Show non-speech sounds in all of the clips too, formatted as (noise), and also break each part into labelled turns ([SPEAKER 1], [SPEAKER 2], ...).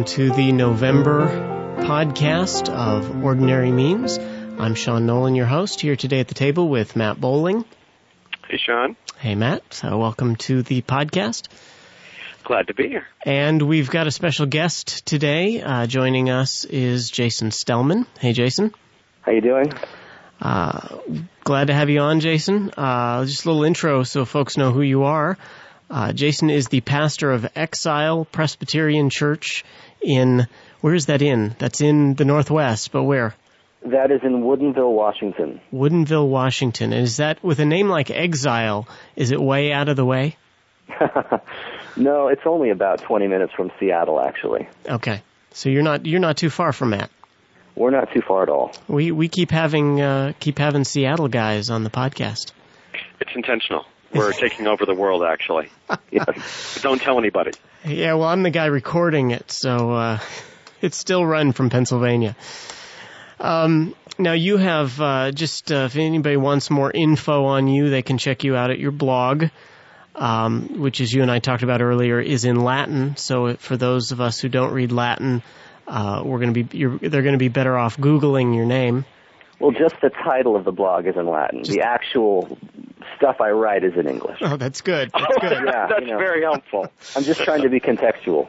[SPEAKER 1] welcome to the November podcast of Ordinary Means. I'm Sean Nolan, your host, here today at the table with Matt Bowling.
[SPEAKER 2] Hey, Sean.
[SPEAKER 1] Hey, Matt. So welcome to the podcast.
[SPEAKER 2] Glad to be here.
[SPEAKER 1] And we've got a special guest today. Uh, joining us is Jason Stellman. Hey, Jason.
[SPEAKER 3] How you doing?
[SPEAKER 1] Uh, glad to have you on, Jason. Uh, just a little intro so folks know who you are. Uh, Jason is the pastor of Exile Presbyterian Church in, where is that in? That's in the Northwest, but where?
[SPEAKER 3] That is in Woodinville, Washington.
[SPEAKER 1] Woodinville, Washington. And is that, with a name like Exile, is it way out of the way? (laughs) (laughs)
[SPEAKER 3] no, it's only about 20 minutes from Seattle, actually.
[SPEAKER 1] Okay. So you're not, you're not too far from that.
[SPEAKER 3] We're not too far at all.
[SPEAKER 1] We, we keep having, uh, keep having Seattle guys on the podcast.
[SPEAKER 2] It's intentional. We're taking over the world, actually. (laughs) yes. Don't tell anybody.
[SPEAKER 1] Yeah, well, I'm the guy recording it, so uh, (laughs) it's still run from Pennsylvania. Um, now you have uh, just uh, if anybody wants more info on you, they can check you out at your blog, um, which, as you and I talked about earlier, is in Latin. So for those of us who don't read Latin, uh, we're going to be they're going to be better off googling your name.
[SPEAKER 3] Well, just the title of the blog is in Latin. Just the actual stuff I write is in English.
[SPEAKER 1] Oh, that's good. (laughs) That's good.
[SPEAKER 2] yeah, that's you know, very helpful. (laughs)
[SPEAKER 3] I'm just trying to be contextual.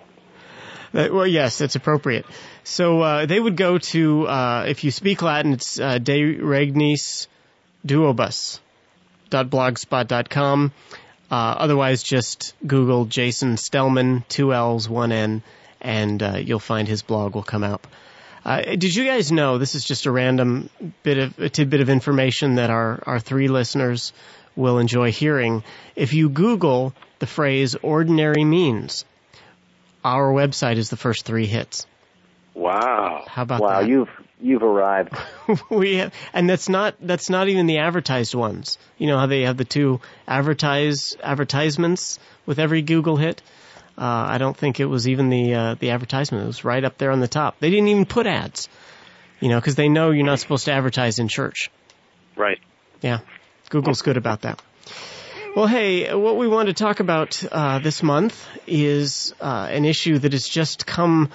[SPEAKER 1] Uh, well, yes, that's appropriate. So uh, they would go to, uh, if you speak Latin, it's uh, De Regnis Duobus blogspot.com. Uh, otherwise, just Google Jason Stellman, two L's, one N, and uh, you'll find his blog will come up. Uh, did you guys know this is just a random bit of a tidbit of information that our our three listeners will enjoy hearing? If you Google the phrase "ordinary means," our website is the first three hits.
[SPEAKER 2] Wow!
[SPEAKER 1] How about
[SPEAKER 3] wow,
[SPEAKER 1] that?
[SPEAKER 3] Wow, you've you've arrived. (laughs)
[SPEAKER 1] we have, and that's not that's not even the advertised ones. You know how they have the two advertise advertisements with every Google hit. Uh, I don't think it was even the uh, the advertisement. It was right up there on the top. They didn't even put ads, you know, because they know you're not supposed to advertise in church.
[SPEAKER 2] Right.
[SPEAKER 1] Yeah, Google's good about that. Well, hey, what we want to talk about uh, this month is uh, an issue that has just come.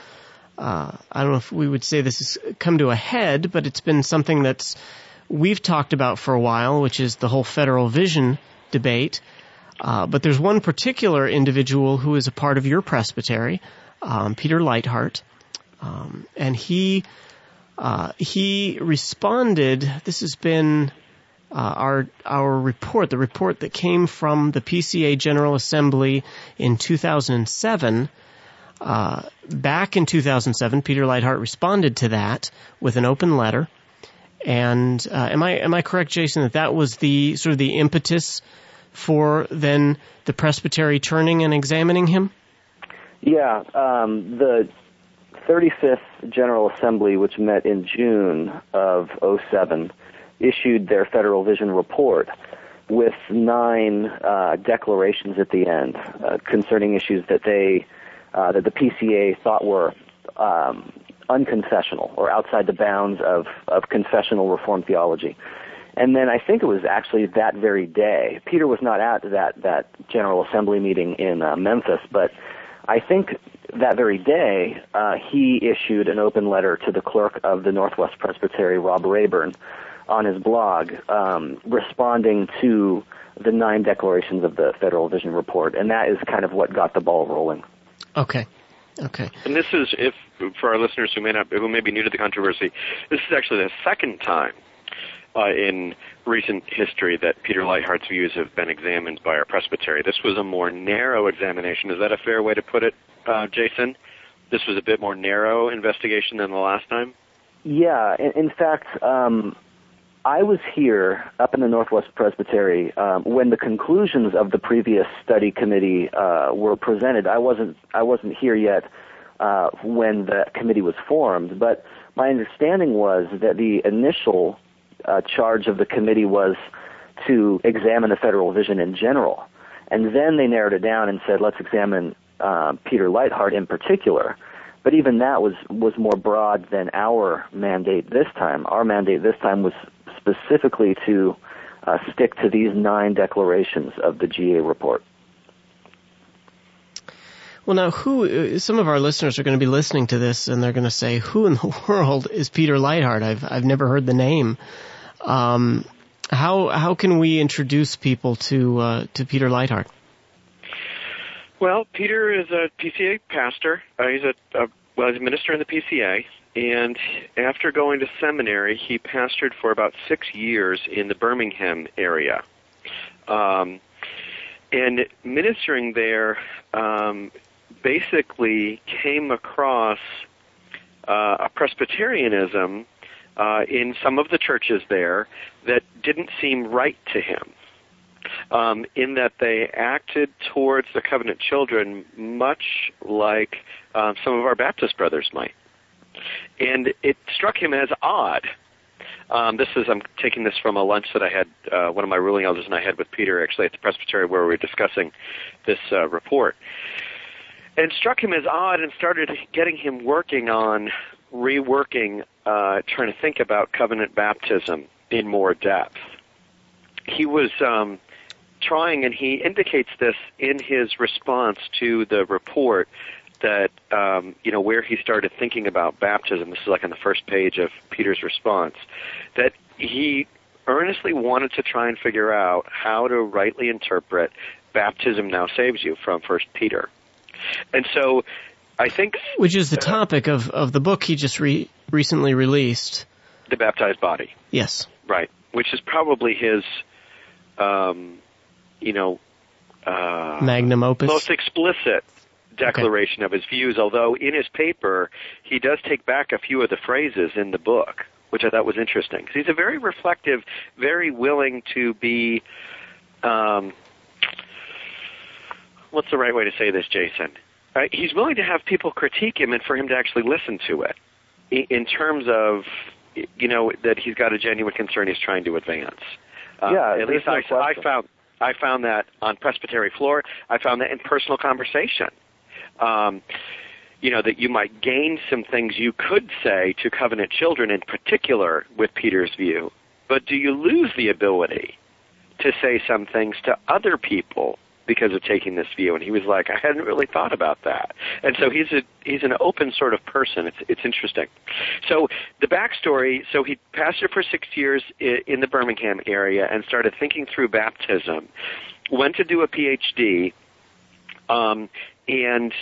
[SPEAKER 1] Uh, I don't know if we would say this has come to a head, but it's been something that's we've talked about for a while, which is the whole federal vision debate. Uh, but there's one particular individual who is a part of your presbytery, um, Peter Leithart, um, and he uh, he responded. This has been uh, our our report, the report that came from the PCA General Assembly in 2007. Uh, back in 2007, Peter Leithart responded to that with an open letter. And uh, am I am I correct, Jason, that that was the sort of the impetus for then the presbytery turning and examining him?
[SPEAKER 3] Yeah, um, the 35th General Assembly, which met in June of 07, issued their Federal Vision Report with nine uh, declarations at the end uh, concerning issues that they uh, that the PCA thought were um, unconfessional or outside the bounds of, of confessional reform theology. And then I think it was actually that very day. Peter was not at that that General Assembly meeting in uh, Memphis, but I think that very day uh, he issued an open letter to the clerk of the Northwest Presbytery, Rob Rayburn, on his blog, um, responding to the nine declarations of the Federal Vision Report, and that is kind of what got the ball rolling.
[SPEAKER 1] Okay. Okay.
[SPEAKER 2] And this is, if for our listeners who may not, who may be new to the controversy, this is actually the second time uh, in recent history that Peter Leithart's views have been examined by our presbytery. This was a more narrow examination. Is that a fair way to put it, uh, Jason? This was a bit more narrow investigation than the last time.
[SPEAKER 3] Yeah, in, in fact, um, I was here up in the Northwest Presbytery um, when the conclusions of the previous study committee uh, were presented. I wasn't I wasn't here yet uh, when the committee was formed, but my understanding was that the initial uh, charge of the committee was to examine the federal vision in general. And then they narrowed it down and said, let's examine uh, Peter Leithart in particular. But even that was, was more broad than our mandate this time. Our mandate this time was specifically to uh, stick to these nine declarations of the GA report.
[SPEAKER 1] Well, now, who? Some of our listeners are going to be listening to this, and they're going to say, "Who in the (laughs) world is Peter Leithart? I've I've never heard the name." Um, how how can we introduce people to uh, to Peter Leithart?
[SPEAKER 2] Well, Peter is a PCA pastor. Uh, he's a, a well, he's a minister in the PCA, and after going to seminary, he pastored for about six years in the Birmingham area. Um, and ministering there, um, basically came across uh, a Presbyterianism uh, in some of the churches there that didn't seem right to him. Um, in that they acted towards the covenant children much like uh, some of our Baptist brothers might. And it struck him as odd. Um, this is I'm taking this from a lunch that I had. Uh, one of my ruling elders and I had with Peter actually at the Presbytery where we were discussing this uh, report, and struck him as odd and started getting him working on reworking, uh, trying to think about covenant baptism in more depth. He was um, trying, and he indicates this in his response to the report that um, you know where he started thinking about baptism. This is like on the first page of Peter's response. That he earnestly wanted to try and figure out how to rightly interpret baptism now saves you from First Peter. And so I think
[SPEAKER 1] which is the topic of of the book he just re- recently released,
[SPEAKER 2] the baptized body.
[SPEAKER 1] Yes,
[SPEAKER 2] right. Which is probably his, um, you know, uh,
[SPEAKER 1] magnum opus,
[SPEAKER 2] most explicit declaration okay. of his views. Although in his paper he does take back a few of the phrases in the book, which I thought was interesting. Because he's a very reflective, very willing to be. Um, what's the right way to say this, Jason? Uh, he's willing to have people critique him and for him to actually listen to it in terms of you know that he's got a genuine concern he's trying to advance.
[SPEAKER 3] Uh, yeah,
[SPEAKER 2] at least
[SPEAKER 3] no
[SPEAKER 2] I, I found I found that on presbytery floor. I found that in personal conversation. Um, you know that you might gain some things you could say to covenant children in particular with Peter's view, but do you lose the ability to say some things to other people because of taking this view. And he was like, I hadn't really thought about that. And so he's a he's an open sort of person. It's it's interesting. So the backstory. So he pastored for six years in the Birmingham area and started thinking through baptism. Went to do a PhD, um, and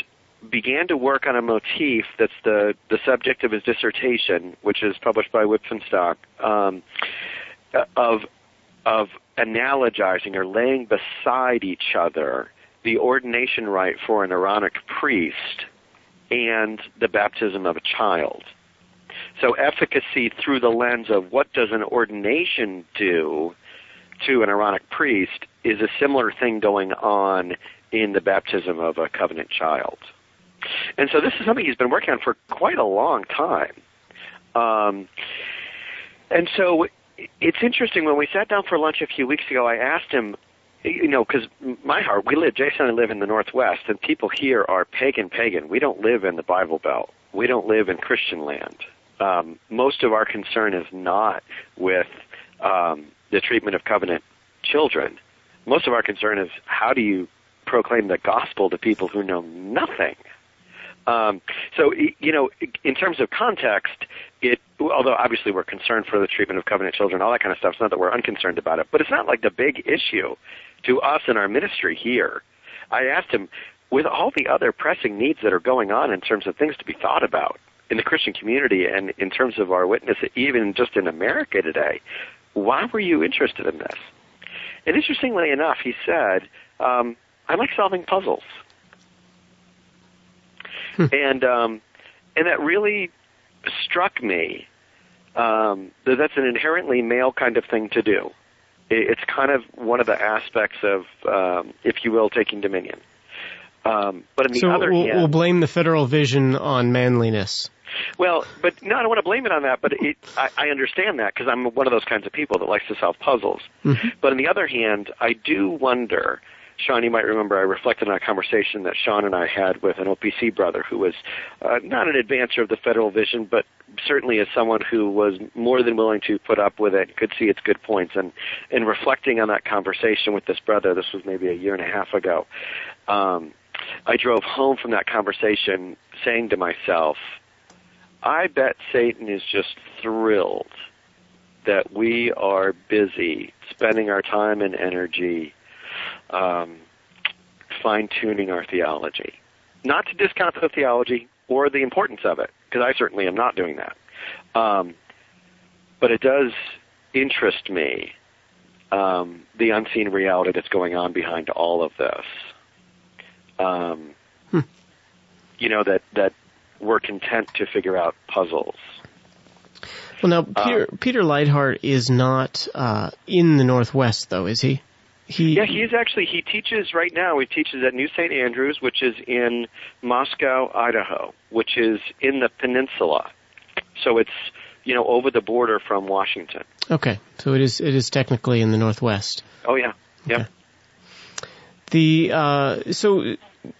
[SPEAKER 2] began to work on a motif that's the the subject of his dissertation, which is published by Wipf and Stock, um, of of analogizing or laying beside each other the ordination rite for an Aaronic priest and the baptism of a child. So efficacy through the lens of what does an ordination do to an Aaronic priest is a similar thing going on in the baptism of a covenant child. And so this is something he's been working on for quite a long time. Um, and so it's interesting when we sat down for lunch a few weeks ago. I asked him, you know, because my heart, we live. Jason and I live in the Northwest, and people here are pagan, pagan. We don't live in the Bible Belt. We don't live in Christian land. Um, most of our concern is not with um, the treatment of covenant children. Most of our concern is how do you proclaim the gospel to people who know nothing um, so, you know, in terms of context, it, although obviously we're concerned for the treatment of covenant children, all that kind of stuff, it's not that we're unconcerned about it, but it's not like the big issue to us in our ministry here. I asked him, with all the other pressing needs that are going on in terms of things to be thought about in the Christian community and in terms of our witness, even just in America today, why were you interested in this? And interestingly enough, he said, um, I like solving puzzles. Hmm. and um, and that really struck me um, that that's an inherently male kind of thing to do. It's kind of one of the aspects of, um, if you will, taking dominion. Um, but on the
[SPEAKER 1] so
[SPEAKER 2] other
[SPEAKER 1] we'll,
[SPEAKER 2] hand,
[SPEAKER 1] we'll blame the federal vision on manliness.
[SPEAKER 2] Well, but no, I don't want to blame it on that. But it, I, I understand that because I'm one of those kinds of people that likes to solve puzzles.
[SPEAKER 1] Mm-hmm.
[SPEAKER 2] But on the other hand, I do wonder Sean, you might remember I reflected on a conversation that Sean and I had with an OPC brother who was uh, not an advancer of the federal vision, but certainly as someone who was more than willing to put up with it, could see its good points. And in reflecting on that conversation with this brother, this was maybe a year and a half ago, um, I drove home from that conversation saying to myself, I bet Satan is just thrilled that we are busy spending our time and energy um, fine tuning our theology. Not to discount the theology or the importance of it, because I certainly am not doing that. Um, but it does interest me um, the unseen reality that's going on behind all of this. Um, hmm. You know that that we're content to figure out puzzles.
[SPEAKER 1] Well, now Peter, um, Peter Leithart is not uh, in the Northwest, though, is he?
[SPEAKER 2] He, yeah, he's actually he teaches right now. He teaches at New St. Andrews, which is in Moscow, Idaho, which is in the peninsula. So it's you know over the border from Washington.
[SPEAKER 1] Okay, so it is it is technically in the Northwest.
[SPEAKER 2] Oh yeah, yeah. Okay.
[SPEAKER 1] The uh, so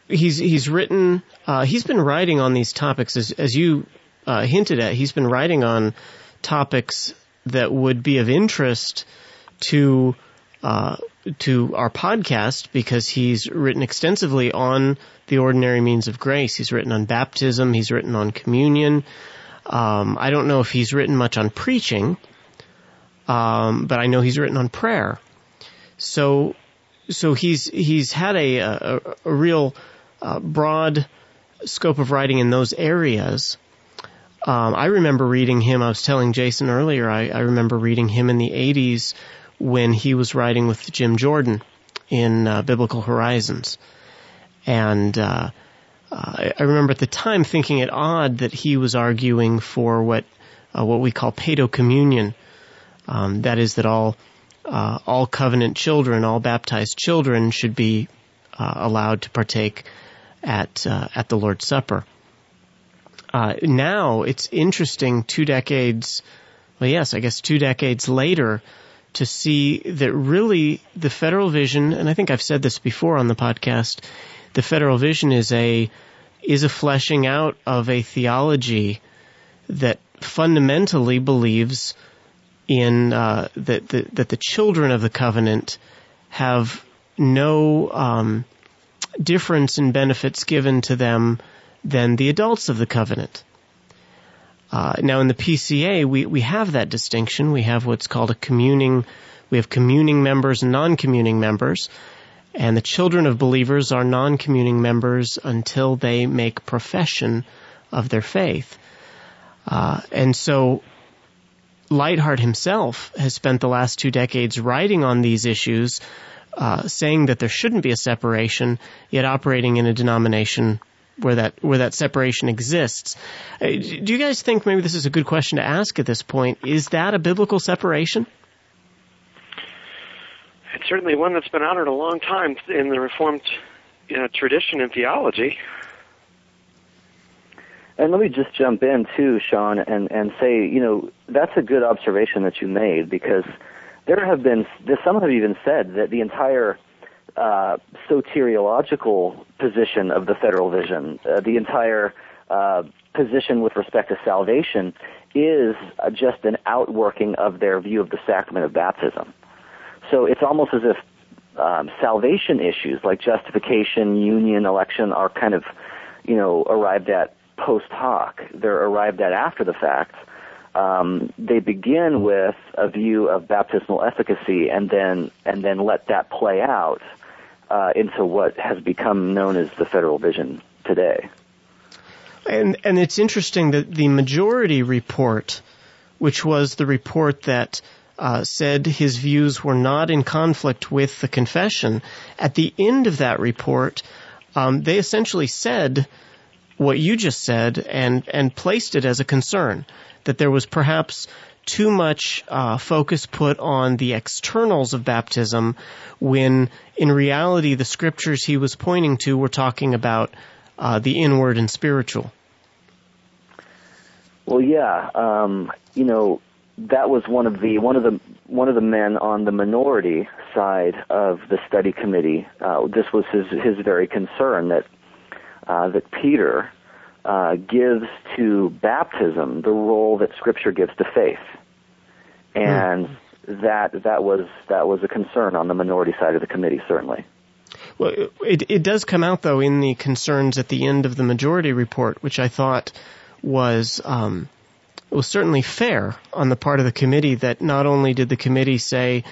[SPEAKER 1] he's he's written uh, he's been writing on these topics as as you uh, hinted at. He's been writing on topics that would be of interest to uh, to our podcast because he's written extensively on the ordinary means of grace. He's written on baptism. He's written on communion. Um, I don't know if he's written much on preaching, um, but I know he's written on prayer. So, so he's he's had a a, a real uh, broad scope of writing in those areas. Um, I remember reading him. I was telling Jason earlier. I, I remember reading him in the '80s when he was writing with Jim Jordan in uh, Biblical Horizons. And uh, uh, I remember at the time thinking it odd that he was arguing for what uh, what we call paedo communion. Um, that is that all uh, all covenant children, all baptized children, should be allowed to partake at at the Lord's Supper. now it's interesting. Two decades, well, yes, I guess two decades later to see that really the federal vision, and I think I've said this before on the podcast, the federal vision is a is a fleshing out of a theology that fundamentally believes in uh, that the, that the children of the covenant have no um, difference in benefits given to them than the adults of the covenant. Uh, now in the PCA, we, we have that distinction. We have what's called a communing, we have communing members and non-communing members. And the children of believers are non-communing members until they make profession of their faith. Uh, and so Leithart himself has spent the last two decades writing on these issues, uh, saying that there shouldn't be a separation, yet operating in a denomination where that where that separation exists. Uh, do you guys think maybe this is a good question to ask at this point? Is that a biblical separation?
[SPEAKER 2] It's certainly one that's been honored a long time in the Reformed you know, tradition and theology.
[SPEAKER 3] And let me just jump in too, Sean, and and say, you know, that's a good observation that you made because there have been some have even said that the entire uh, soteriological position of the federal vision, uh, the entire uh, position with respect to salvation, is uh, just an outworking of their view of the sacrament of baptism. So it's almost as if um, salvation issues like justification, union, election are kind of, you know, arrived at post hoc. They're arrived at after the fact. Um, they begin with a view of baptismal efficacy and then and then let that play out uh, into what has become known as the federal vision today.
[SPEAKER 1] And and it's interesting that the majority report, which was the report that uh, said his views were not in conflict with the confession, at the end of that report, um, they essentially said what you just said and and placed it as a concern that there was perhaps too much uh, focus put on the externals of baptism when in reality the scriptures he was pointing to were talking about uh, the inward and spiritual.
[SPEAKER 3] Well, yeah, um, you know that was one of the one of the one of the men on the minority side of the study committee. Uh, this was his his very concern that uh, that Peter uh, gives to baptism the role that Scripture gives to faith, and mm. that that was that was a concern on the minority side of the committee, certainly.
[SPEAKER 1] Well, it, it does come out though in the concerns at the end of the majority report, which I thought was um, was certainly fair on the part of the committee. That not only did the committee say,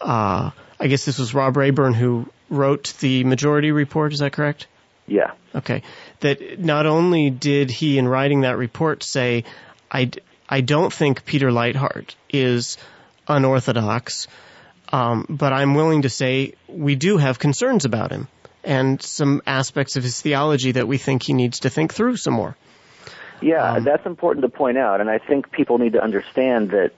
[SPEAKER 1] uh, I guess this was Rob Rayburn who wrote the majority report. Is that correct?
[SPEAKER 3] Yeah.
[SPEAKER 1] Okay. That not only did he, in writing that report, say, I, I don't think Peter Leithart is unorthodox, um, but I'm willing to say we do have concerns about him and some aspects of his theology that we think he needs to think through some more.
[SPEAKER 3] Yeah, um, that's important to point out, and I think people need to understand that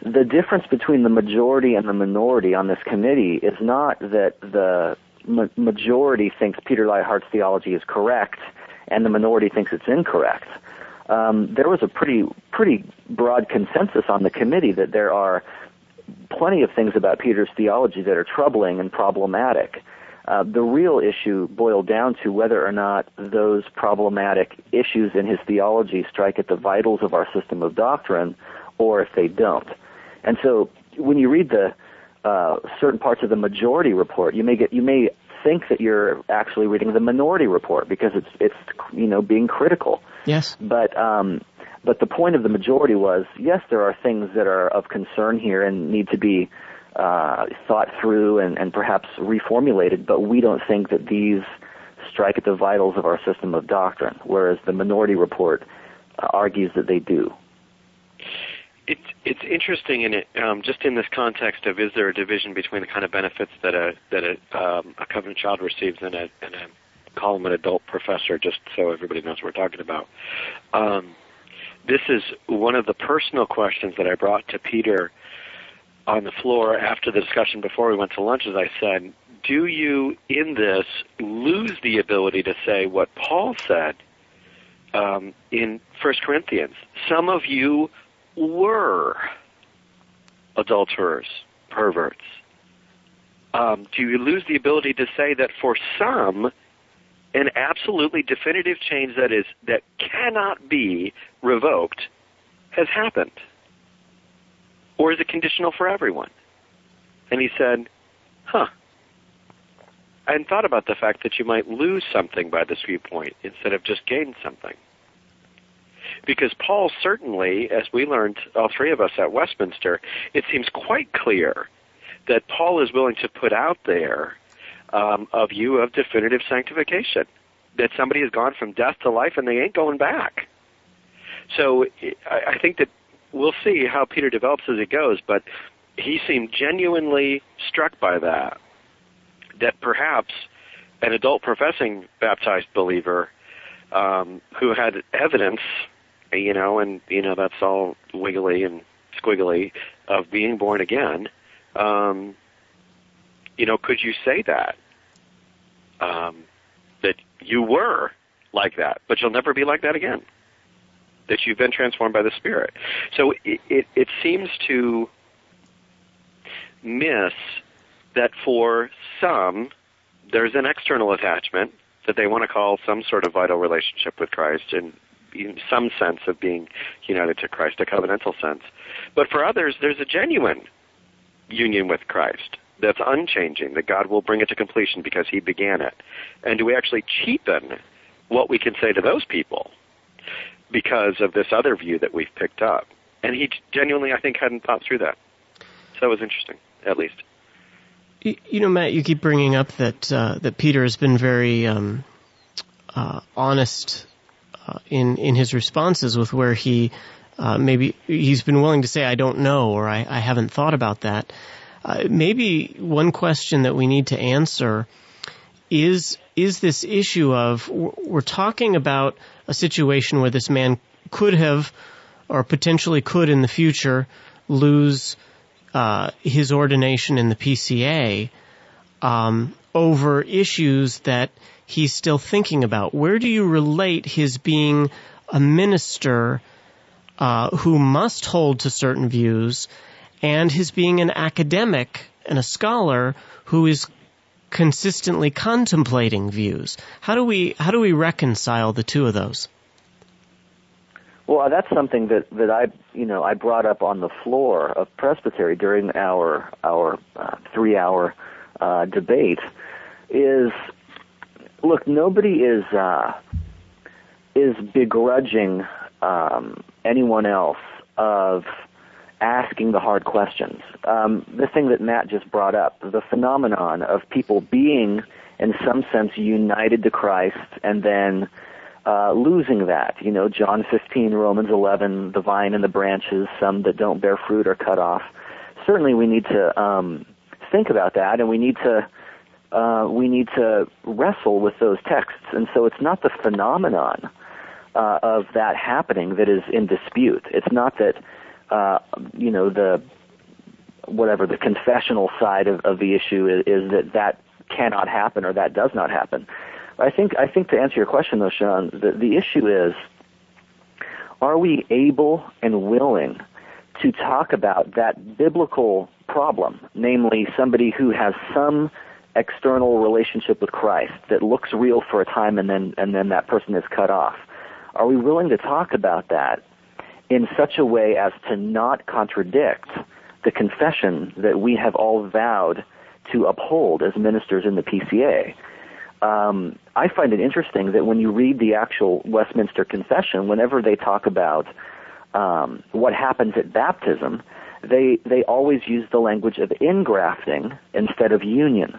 [SPEAKER 3] the difference between the majority and the minority on this committee is not that the ma- majority thinks Peter Leithart's theology is correct and the minority thinks it's incorrect. Um, there was a pretty pretty broad consensus on the committee that there are plenty of things about Peter's theology that are troubling and problematic. Uh, the real issue boiled down to whether or not those problematic issues in his theology strike at the vitals of our system of doctrine, or if they don't. And so, when you read the uh, certain parts of the majority report, you may get you may think that you're actually reading the minority report because it's it's you know being critical.
[SPEAKER 1] Yes.
[SPEAKER 3] But um, but the point of the majority was yes, there are things that are of concern here and need to be uh, thought through and, and perhaps reformulated, but we don't think that these strike at the vitals of our system of doctrine, whereas the minority report uh, argues that they do.
[SPEAKER 2] It's it's interesting in it um, just in this context of is there a division between the kind of benefits that a that a um, a covenant child receives and a and a call him an adult professor just so everybody knows what we're talking about. Um, this is one of the personal questions that I brought to Peter on the floor after the discussion before we went to lunch. As I said, do you in this lose the ability to say what Paul said um, in First Corinthians? Some of you were adulterers, perverts? Um, do you lose the ability to say that for some, an absolutely definitive change that is that cannot be revoked has happened? Or is it conditional for everyone? And he said, Huh. I hadn't thought about the fact that you might lose something by this viewpoint instead of just gain something. Because Paul certainly, as we learned, all three of us at Westminster, it seems quite clear that Paul is willing to put out there um, a view of definitive sanctification. That somebody has gone from death to life and they ain't going back. So I think that we'll see how Peter develops as it goes, but he seemed genuinely struck by that. That perhaps an adult professing baptized believer um, who had evidence you know, and you know that's all wiggly and squiggly of being born again. Um, you know, could you say that um, that you were like that, but you'll never be like that again? That you've been transformed by the Spirit. So it, it, it seems to miss that for some there's an external attachment that they want to call some sort of vital relationship with Christ, and in some sense of being united to Christ, a covenantal sense. But for others, there's a genuine union with Christ that's unchanging, that God will bring it to completion because He began it. And do we actually cheapen what we can say to those people because of this other view that we've picked up? And he genuinely, I think, hadn't thought through that. So that was interesting, at least.
[SPEAKER 1] You know, Matt, you keep bringing up that uh, that Peter has been very um, uh, honest uh, in in his responses with where he uh, maybe he's been willing to say I don't know or I, I haven't thought about that. Uh, maybe one question that we need to answer is is this issue of we're talking about a situation where this man could have or potentially could in the future lose uh, his ordination in the PCA um, over issues that he's still thinking about. Where do you relate his being a minister uh, who must hold to certain views and his being an academic and a scholar who is consistently contemplating views? How do we how do we reconcile the two of those?
[SPEAKER 3] Well, that's something that that I you know I brought up on the floor of Presbytery during our our uh, three hour uh, debate is look, nobody is uh, is begrudging um, anyone else of asking the hard questions. Um, the thing that Matt just brought up, the phenomenon of people being, in some sense, united to Christ and then uh, losing that. You know, John 15, Romans 11, the vine and the branches, some that don't bear fruit are cut off. Certainly, we need to um, think about that, and we need to uh, we need to wrestle with those texts. And so, it's not the phenomenon uh, of that happening that is in dispute. It's not that uh, you know the whatever the confessional side of, of the issue is, is that that cannot happen or that does not happen. I think I think to answer your question though, Sean, the, the issue is are we able and willing to talk about that biblical problem, namely somebody who has some external relationship with Christ that looks real for a time and then and then that person is cut off. Are we willing to talk about that in such a way as to not contradict the confession that we have all vowed to uphold as ministers in the PCA? um, I find it interesting that when you read the actual Westminster Confession, whenever they talk about um, what happens at baptism, they they always use the language of ingrafting instead of union.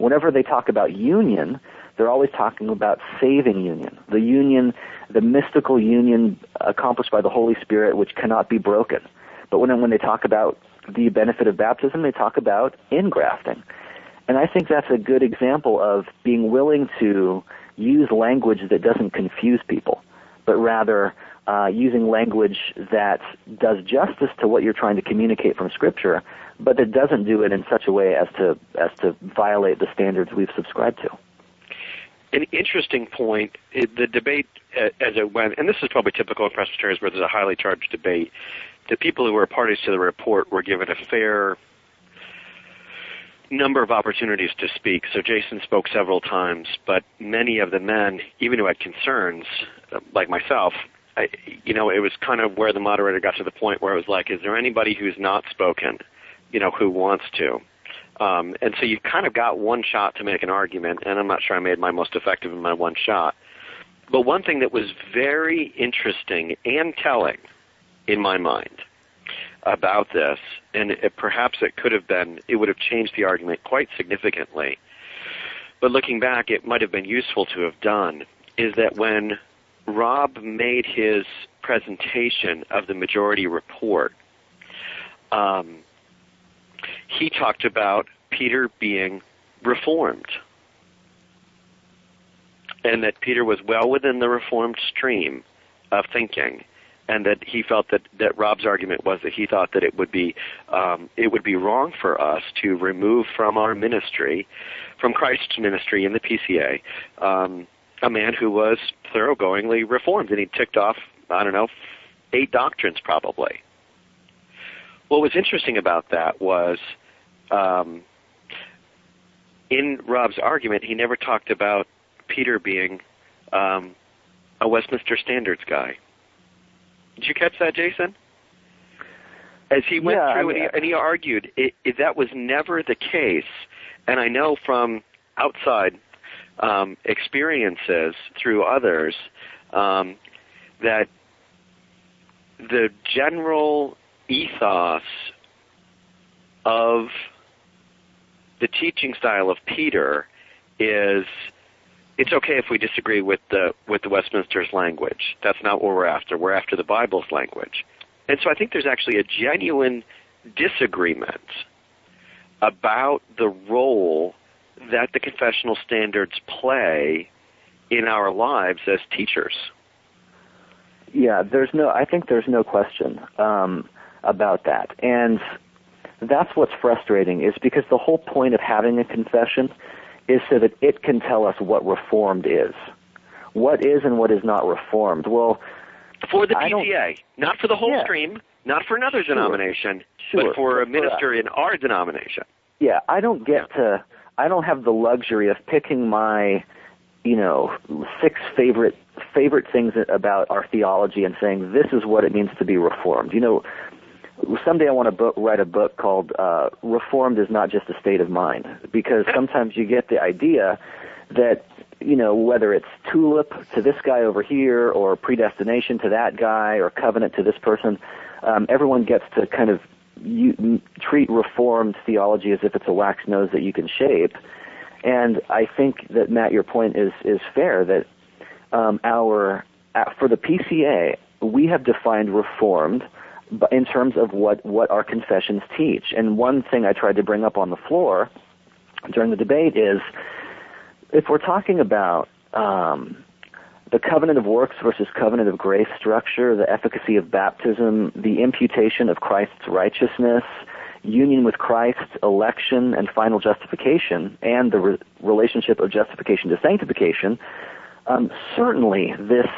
[SPEAKER 3] Whenever they talk about union, they're always talking about saving union, the union, the mystical union accomplished by the Holy Spirit, which cannot be broken. But when when they talk about the benefit of baptism, they talk about ingrafting. And I think that's a good example of being willing to use language that doesn't confuse people, but rather uh, using language that does justice to what you're trying to communicate from Scripture, but that doesn't do it in such a way as to as to violate the standards we've subscribed to.
[SPEAKER 2] An interesting point, the debate uh, as it went, and this is probably typical of Presbyterians where there's a highly charged debate. The people who were parties to the report were given a fair number of opportunities to speak. So Jason spoke several times, but many of the men, even who had concerns, like myself, I, you know, it was kind of where the moderator got to the point where it was like, is there anybody who's not spoken, you know, who wants to? Um, and so you've kind of got one shot to make an argument, and I'm not sure I made my most effective in my one shot. But one thing that was very interesting and telling in my mind about this, and it, perhaps it could have been, it would have changed the argument quite significantly. But looking back, it might have been useful to have done, is that when Rob made his presentation of the majority report, um, he talked about Peter being reformed. And that Peter was well within the reformed stream of thinking and that he felt that that Rob's argument was that he thought that it would be um, it would be wrong for us to remove from our ministry, from Christ's ministry in the PCA, um, a man who was thoroughgoingly reformed, and he ticked off I don't know eight doctrines probably. What was interesting about that was. Um, in Rob's argument, he never talked about Peter being um, a Westminster Standards guy. Did you catch that, Jason? As he went
[SPEAKER 3] yeah,
[SPEAKER 2] through
[SPEAKER 3] I mean,
[SPEAKER 2] and, he, and he argued, it, it, that was never the case. And I know from outside um, experiences through others um, that the general ethos of the teaching style of Peter is it's okay if we disagree with the with the Westminster's language. That's not what we're after. We're after the Bible's language. And so I think there's actually a genuine disagreement about the role that the confessional standards play in our lives as teachers.
[SPEAKER 3] Yeah, there's no. I think there's no question um, about that, and that's what's frustrating. Is because the whole point of having a confession is so that it can tell us what reformed is. What is and what is not reformed. Well,
[SPEAKER 2] for the PCA, not for the whole
[SPEAKER 3] yeah.
[SPEAKER 2] stream, not for another
[SPEAKER 3] sure.
[SPEAKER 2] denomination,
[SPEAKER 3] sure.
[SPEAKER 2] but for a minister in our denomination.
[SPEAKER 3] Yeah, I don't get yeah. to. I don't have the luxury of picking my, you know, six favorite favorite things about our theology and saying this is what it means to be reformed. You know, someday I want to book, write a book called uh, "Reformed is not just a state of mind," because sometimes you get the idea that you know whether it's tulip to this guy over here, or predestination to that guy, or covenant to this person, um, everyone gets to kind of you, treat Reformed theology as if it's a wax nose that you can shape. And I think that Matt, your point is is fair that um, our uh, for the PCA we have defined Reformed in terms of what, what our confessions teach. And one thing I tried to bring up on the floor during the debate is if we're talking about um, the covenant of works versus covenant of grace structure, the efficacy of baptism, the imputation of Christ's righteousness, union with Christ, election, and final justification, and the re- relationship of justification to sanctification, um, certainly this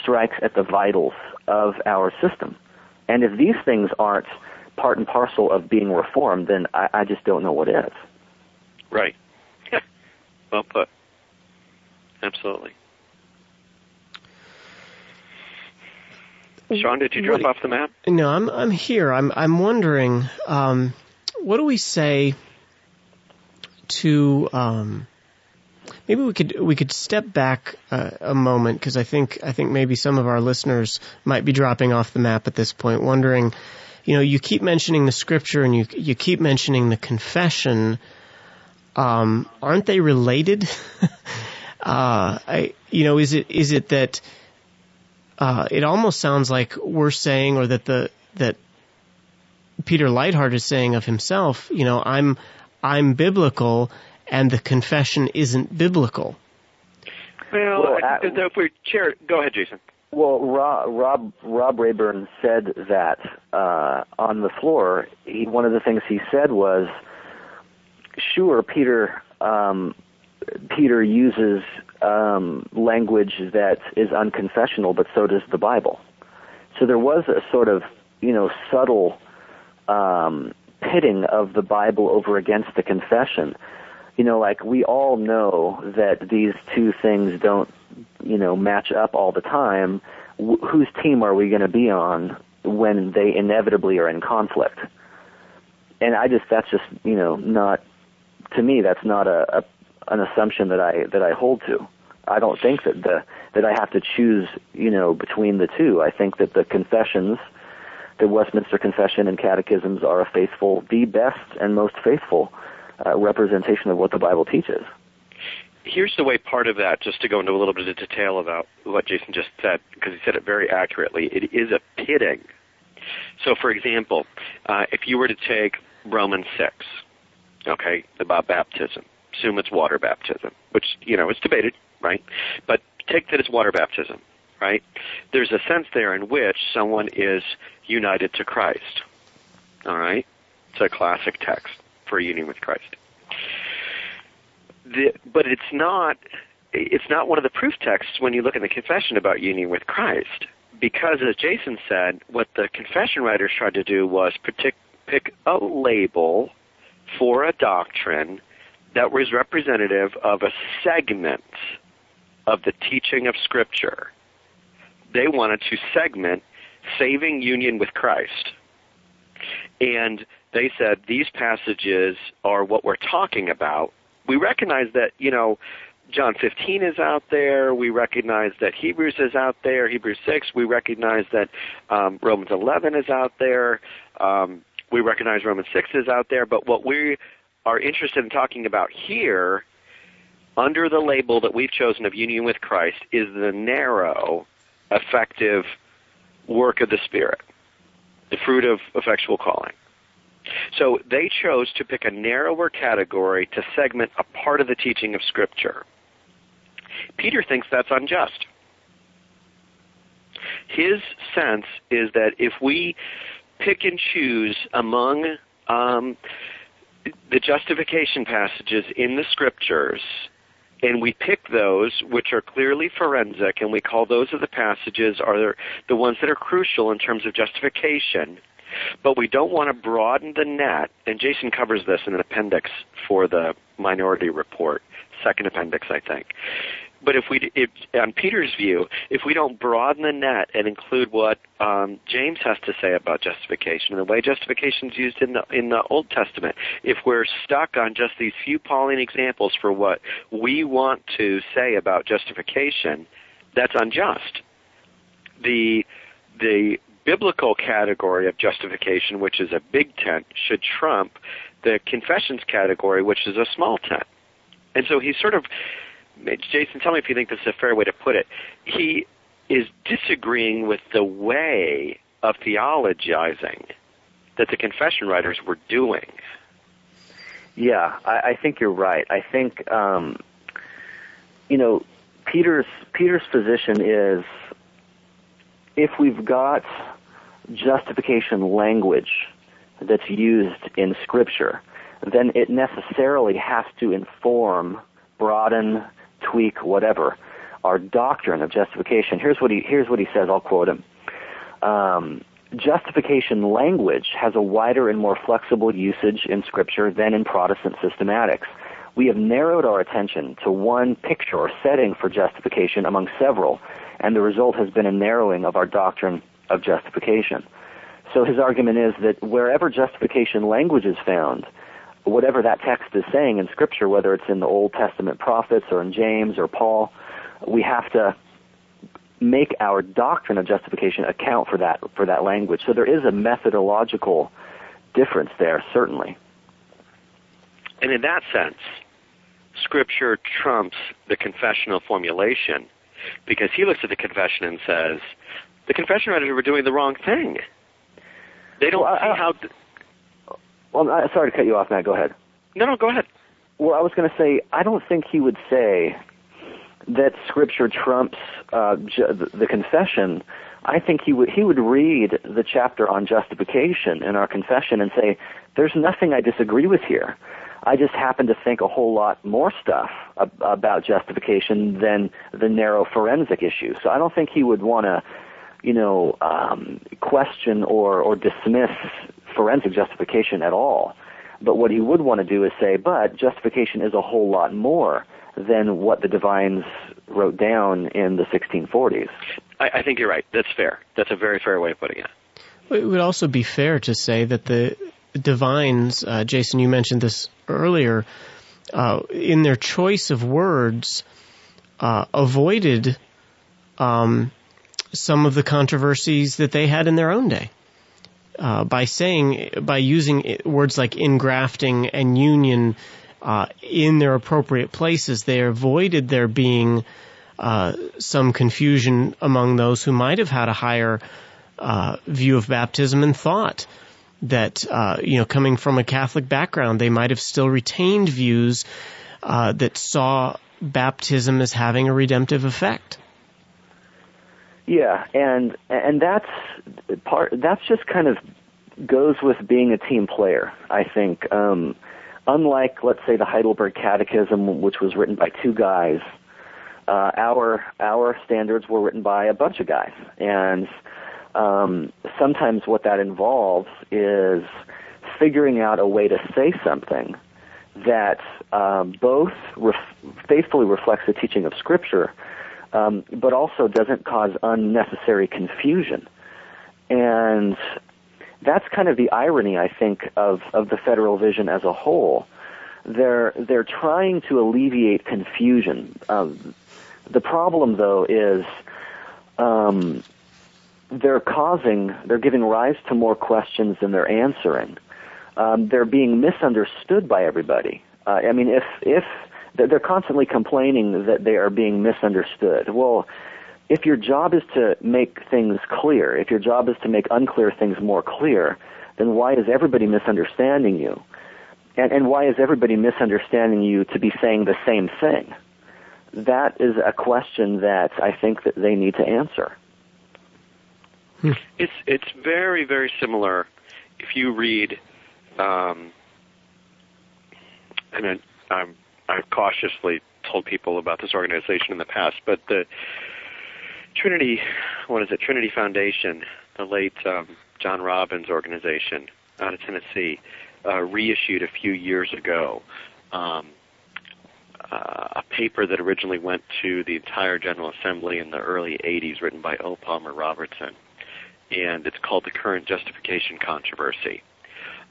[SPEAKER 3] strikes at the vitals of our system. And if these things aren't part and parcel of being reformed, then I, I just don't know what is.
[SPEAKER 2] Right. Yeah. (laughs) Well put. Absolutely. Sean, did you drop what, off the map?
[SPEAKER 1] No, I'm I'm here. I'm I'm wondering, um, what do we say to um, maybe we could we could step back uh, a moment because I think I think maybe some of our listeners might be dropping off the map at this point, wondering, you know, you keep mentioning the scripture and you you keep mentioning the confession. Um, aren't they related? (laughs) uh, I, you know, is it is it that uh, it almost sounds like we're saying, or that the that Peter Leithart is saying of himself, you know, I'm I'm biblical and the confession isn't biblical.
[SPEAKER 2] Well, well uh, if we chair, go ahead, Jason.
[SPEAKER 3] Well, Rob Rob, Rob Rayburn said that uh, on the floor. He, one of the things he said was, "Sure, Peter. Um, Peter uses um, language that is unconfessional, but so does the Bible." So there was a sort of, you know, subtle um, pitting of the Bible over against the confession you know, like we all know that these two things don't, you know, match up all the time. Wh- whose team are we going to be on when they inevitably are in conflict? And I just, that's just, you know, not, to me, that's not a, a an assumption that I, that I hold to. I don't think that the, that I have to choose, you know, between the two. I think that the confessions, the Westminster Confession and catechisms are a faithful, the best and most faithful uh, representation of what the Bible teaches.
[SPEAKER 2] Here's the way part of that, just to go into a little bit of detail about what Jason just said, because he said it very accurately. It is a pitting. So, for example, uh, if you were to take Romans 6, okay, about baptism, assume it's water baptism, which, you know, is debated, right? But take that it's water baptism, right? There's a sense there in which someone is united to Christ, all right? It's a classic text for a union with Christ. The, but it's not it's not one of the proof texts when you look in the confession about union with Christ. Because as Jason said, what the confession writers tried to do was pick, pick a label for a doctrine that was representative of a segment of the teaching of Scripture. They wanted to segment saving union with Christ. And they said these passages are what we're talking about. We recognize that, you know, John 15 is out there. We recognize that Hebrews is out there, Hebrews 6. We recognize that um, Romans 11 is out there. Um, we recognize Romans 6 is out there. But what we are interested in talking about here, under the label that we've chosen of union with Christ, is the narrow, effective work of the Spirit, the fruit of effectual calling. So they chose to pick a narrower category to segment a part of the teaching of Scripture. Peter thinks that's unjust. His sense is that if we pick and choose among um, the justification passages in the Scriptures, and we pick those which are clearly forensic, and we call those of the passages are the ones that are crucial in terms of justification but we don't want to broaden the net, and Jason covers this in an appendix for the minority report, second appendix, I think. but if we, if, on Peter's view, if we don't broaden the net and include what um, James has to say about justification and the way justification is used in the in the Old Testament, if we're stuck on just these few Pauline examples for what we want to say about justification, that's unjust. The the biblical category of justification, which is a big tent, should trump the confessions category, which is a small tent. And so he's sort of Jason, tell me if you think this is a fair way to put it. He is disagreeing with the way of theologizing that the confession writers were doing.
[SPEAKER 3] Yeah, I, I think you're right. I think, um, you know, Peter's Peter's position is if we've got justification language that's used in Scripture, then it necessarily has to inform, broaden, tweak, whatever, our doctrine of justification. Here's what he here's what he says. I'll quote him. Um, justification language has a wider and more flexible usage in Scripture than in Protestant systematics. We have narrowed our attention to one picture or setting for justification among several, and the result has been a narrowing of our doctrine of justification. So his argument is that wherever justification language is found, whatever that text is saying in Scripture, whether it's in the Old Testament prophets or in James or Paul, we have to make our doctrine of justification account for that for that language. So there is a methodological difference there, certainly.
[SPEAKER 2] And in that sense, Scripture trumps the confessional formulation because he looks at the confession and says, the confession writers were doing the wrong thing. They don't well, see I, how. Th-
[SPEAKER 3] well, I'm sorry to cut you off, Matt. Go ahead.
[SPEAKER 2] No, no, go ahead.
[SPEAKER 3] Well, I was going to say, I don't think he would say that Scripture trumps uh, ju- the confession. I think he would he would read the chapter on justification in our confession and say, "There's nothing I disagree with here. I just happen to think a whole lot more stuff ab- about justification than the narrow forensic issue." So I don't think he would want to, you know, um, question or or dismiss forensic justification at all. But what he would want to do is say, but justification is a whole lot more than what the divines wrote down in the 1640s.
[SPEAKER 2] I, I think you're right. That's fair. That's a very fair way of putting it.
[SPEAKER 1] It would also be fair to say that the divines, uh, Jason, you mentioned this earlier, uh, in their choice of words, uh, avoided um, some of the controversies that they had in their own day uh, by saying by using words like ingrafting and union uh, in their appropriate places, they avoided there being uh, some confusion among those who might have had a higher uh, view of baptism and thought that uh, you know coming from a Catholic background, they might have still retained views uh, that saw baptism as having a redemptive effect.
[SPEAKER 3] Yeah, and and that's part. That's just kind of goes with being a team player. I think, um, unlike let's say the Heidelberg Catechism, which was written by two guys, uh, our our standards were written by a bunch of guys, and um, sometimes what that involves is figuring out a way to say something that um, both ref- faithfully reflects the teaching of Scripture um, but also doesn't cause unnecessary confusion. And that's kind of the irony, I think, of, of the federal vision as a whole. They're, they're trying to alleviate confusion. Um, the problem, though, is um, they're causing, they're giving rise to more questions than they're answering. Um, they're being misunderstood by everybody. Uh, I mean, if if they're constantly complaining that they are being misunderstood. Well, if your job is to make things clear, if your job is to make unclear things more clear, then why is everybody misunderstanding you? And, and why is everybody misunderstanding you to be saying the same thing? That is a question that I think that they need to answer.
[SPEAKER 2] Hmm. It's it's very very similar. If you read, um, and I'm I've cautiously told people about this organization in the past, but the Trinity, what is it? Trinity Foundation, the late um, John Robbins organization out of Tennessee, uh, reissued a few years ago um, uh, a paper that originally went to the entire General Assembly in the early 80s, written by O. Palmer Robertson, and it's called The Current Justification Controversy.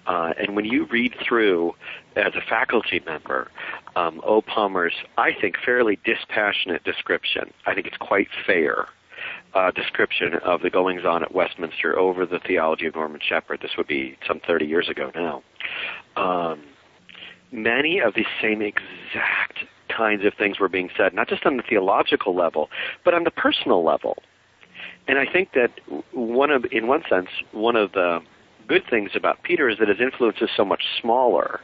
[SPEAKER 2] Uh, and when you read through, as a faculty member, um, O. Palmer's, I think, fairly dispassionate description, I think it's quite fair uh, description of the goings on at Westminster over the theology of Norman Shepherd. This would be some 30 years ago now. Um, many of these same exact kinds of things were being said, not just on the theological level, but on the personal level. And I think that one of, in one sense, one of the good things about Peter is that his influence is so much smaller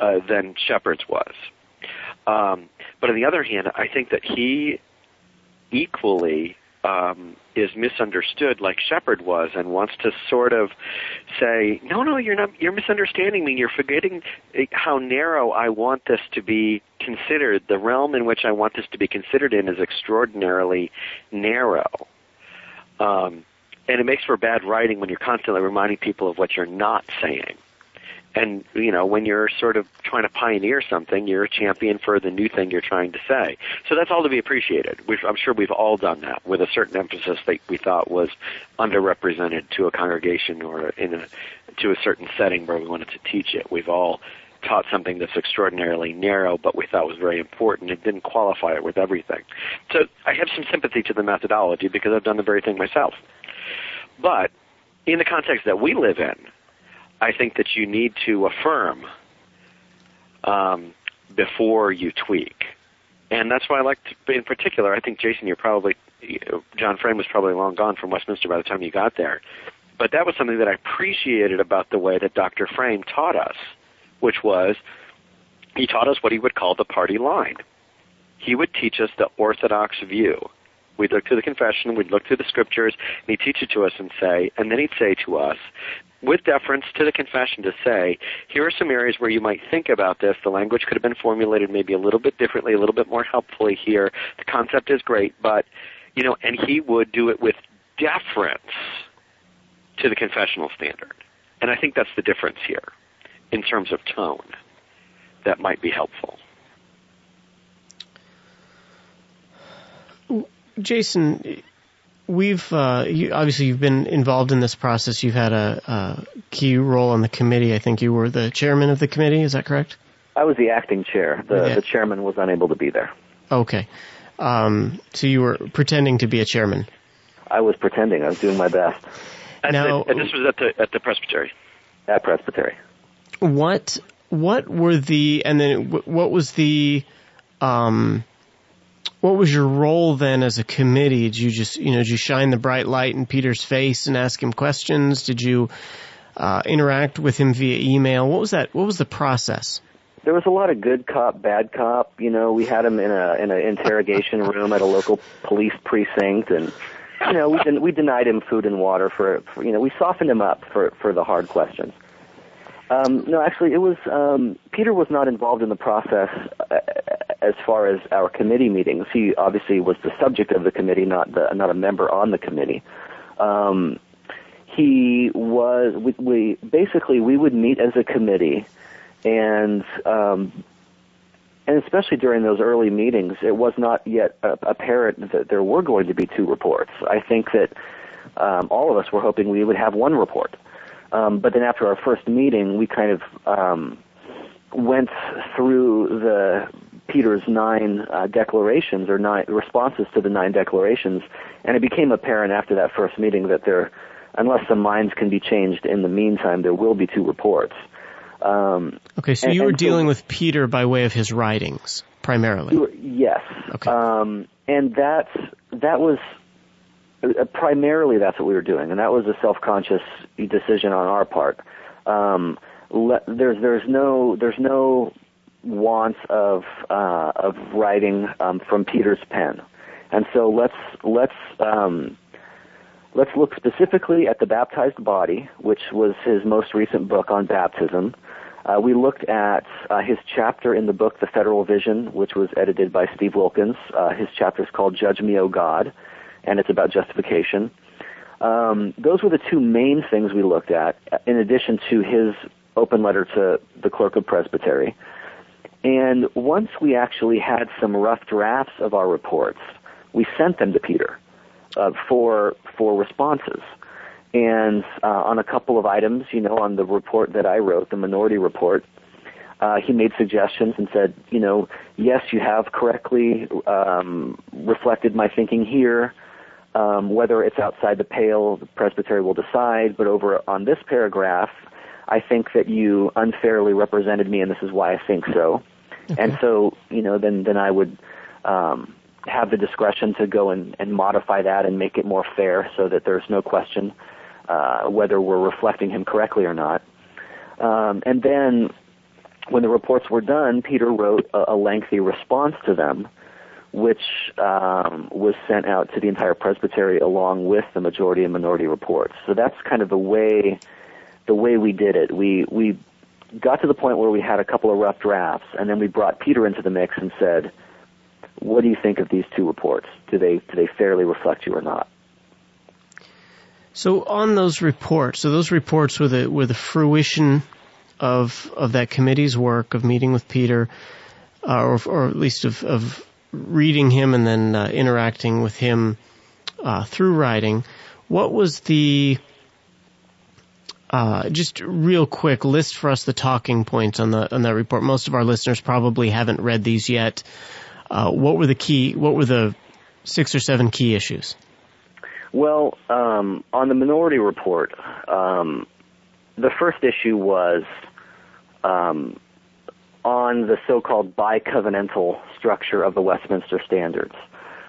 [SPEAKER 2] uh, than Shepherd's was. Um, but on the other hand, I think that he equally um, is misunderstood like Shepherd was and wants to sort of say, no, no, you're not, you're misunderstanding me. You're forgetting eh, how narrow I want this to be considered. The realm in which I want this to be considered in is extraordinarily narrow. Um, and it makes for bad writing when you're constantly reminding people of what you're not saying. And, you know, when you're sort of trying to pioneer something, you're a champion for the new thing you're trying to say. So that's all to be appreciated. We've, I'm sure we've all done that with a certain emphasis that we thought was underrepresented to a congregation or in a, to a certain setting where we wanted to teach it. We've all taught something that's extraordinarily narrow, but we thought was very important. and didn't qualify it with everything. So I have some sympathy to the methodology because I've done the very thing myself. But in the context that we live in, I think that you need to affirm um, before you tweak. And that's why I like in particular, I think Jason, you're probably, John Frame was probably long gone from Westminster by the time you got there. But that was something that I appreciated about the way that Dr. Frame taught us, which was he taught us what he would call the party line. He would teach us the orthodox view. We'd look to the confession, we'd look to the scriptures, and he'd teach it to us and say, and then he'd say to us, with deference to the confession to say, here are some areas where you might think about this. The language could have been formulated maybe a little bit differently, a little bit more helpfully here. The concept is great, but, you know, and he would do it with deference to the confessional standard. And I think that's the difference here in terms of tone that might be helpful.
[SPEAKER 1] Jason, we've uh, you, obviously you've been involved in this process. You've had a, a, key role on the committee. I think you were the chairman of the committee. Is that correct?
[SPEAKER 3] I was the acting chair. The, yeah. the chairman was unable to be there.
[SPEAKER 1] Okay, um, so you were pretending to be a chairman.
[SPEAKER 3] I was pretending. I was doing my best.
[SPEAKER 2] And,
[SPEAKER 1] now,
[SPEAKER 2] and this was at the at the presbytery.
[SPEAKER 3] At presbytery.
[SPEAKER 1] What what were the and then what was the um, what was your role then as a committee? Did you just, you know, did you shine the bright light in Peter's face and ask him questions? Did you uh, interact with him via email? What was that? What was the process?
[SPEAKER 3] There was a lot of good cop, bad cop. You know, we had him in a in an interrogation room at a local police precinct, and you know, we we denied him food and water for, for you know, we softened him up for for the hard questions. Um, no, actually, it was um, Peter was not involved in the process uh, as far as our committee meetings. He obviously was the subject of the committee, not the not a member on the committee. Um, he was we, we basically we would meet as a committee, and um, and especially during those early meetings, it was not yet apparent that there were going to be two reports. I think that um, all of us were hoping we would have one report. Um, but then after our first meeting, we kind of um, went through the Peter's nine uh, declarations or nine responses to the nine declarations, and it became apparent after that first meeting that there, unless some minds can be changed in the meantime, there will be two reports. Um,
[SPEAKER 1] okay, so and, you were dealing so, with Peter by way of his writings primarily.
[SPEAKER 3] Yes.
[SPEAKER 1] Okay.
[SPEAKER 3] Um, and that that was primarily that's what we were doing, and that was a self-conscious decision on our part. Um, le- there's there's no there's no want of uh, of writing um, from Peter's pen, and so let's let's um, let's look specifically at the baptized body, which was his most recent book on baptism. Uh, we looked at uh, his chapter in the book The Federal Vision, which was edited by Steve Wilkins. Uh, his chapter is called Judge Me, O God and it's about justification. Um, those were the two main things we looked at, in addition to his open letter to the clerk of presbytery. And once we actually had some rough drafts of our reports, we sent them to Peter uh, for for responses. And uh, on a couple of items, you know, on the report that I wrote, the minority report, uh, he made suggestions and said, you know, yes, you have correctly um, reflected my thinking here. Um, whether it's outside the pale, the presbytery will decide. But over on this paragraph, I think that you unfairly represented me, and this is why I think so. Okay. And so, you know, then then I would um, have the discretion to go and, and modify that and make it more fair, so that there's no question uh, whether we're reflecting him correctly or not. Um, and then when the reports were done, Peter wrote a, a lengthy response to them, which um, was sent out to the entire presbytery along with the majority and minority reports. So that's kind of the way the way we did it. We we got to the point where we had a couple of rough drafts, and then we brought Peter into the mix and said, "What do you think of these two reports? Do they do they fairly reflect you or not?"
[SPEAKER 1] So on those reports, so those reports were the were the fruition of of that committee's work of meeting with Peter, uh, or or at least of of reading him and then uh, interacting with him uh, through writing. What was the uh, just real quick list for us the talking points on the on that report? Most of our listeners probably haven't read these yet. Uh, what were the key? What were the six or seven key issues?
[SPEAKER 3] Well, um, on the minority report, um, the first issue was um, on the so-called bicovenantal structure of the Westminster Standards,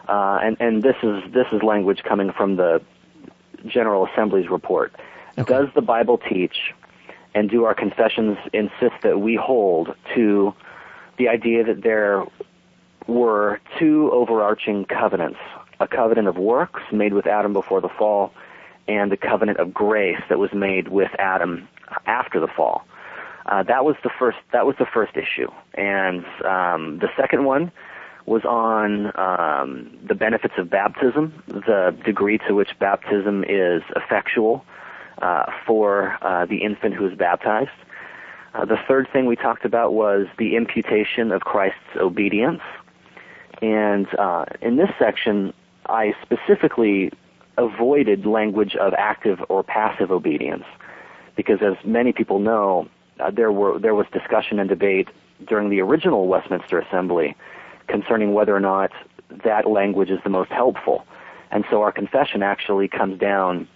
[SPEAKER 3] uh, and and this is this is language coming from the General Assembly's report. Okay. Does the Bible teach, and do our confessions insist that we hold to the idea that there were two overarching covenants: a covenant of works made with Adam before the fall, and the covenant of grace that was made with Adam after the fall. Uh, that was the first. That was the first issue, and um, the second one was on um, the benefits of baptism, the degree to which baptism is effectual uh, for uh, the infant who is baptized. Uh, the third thing we talked about was the imputation of Christ's obedience, and uh, in this section, I specifically avoided language of active or passive obedience because, as many people know, uh, there were there was discussion and debate during the original Westminster Assembly concerning whether or not that language is the most helpful. And so our confession actually comes down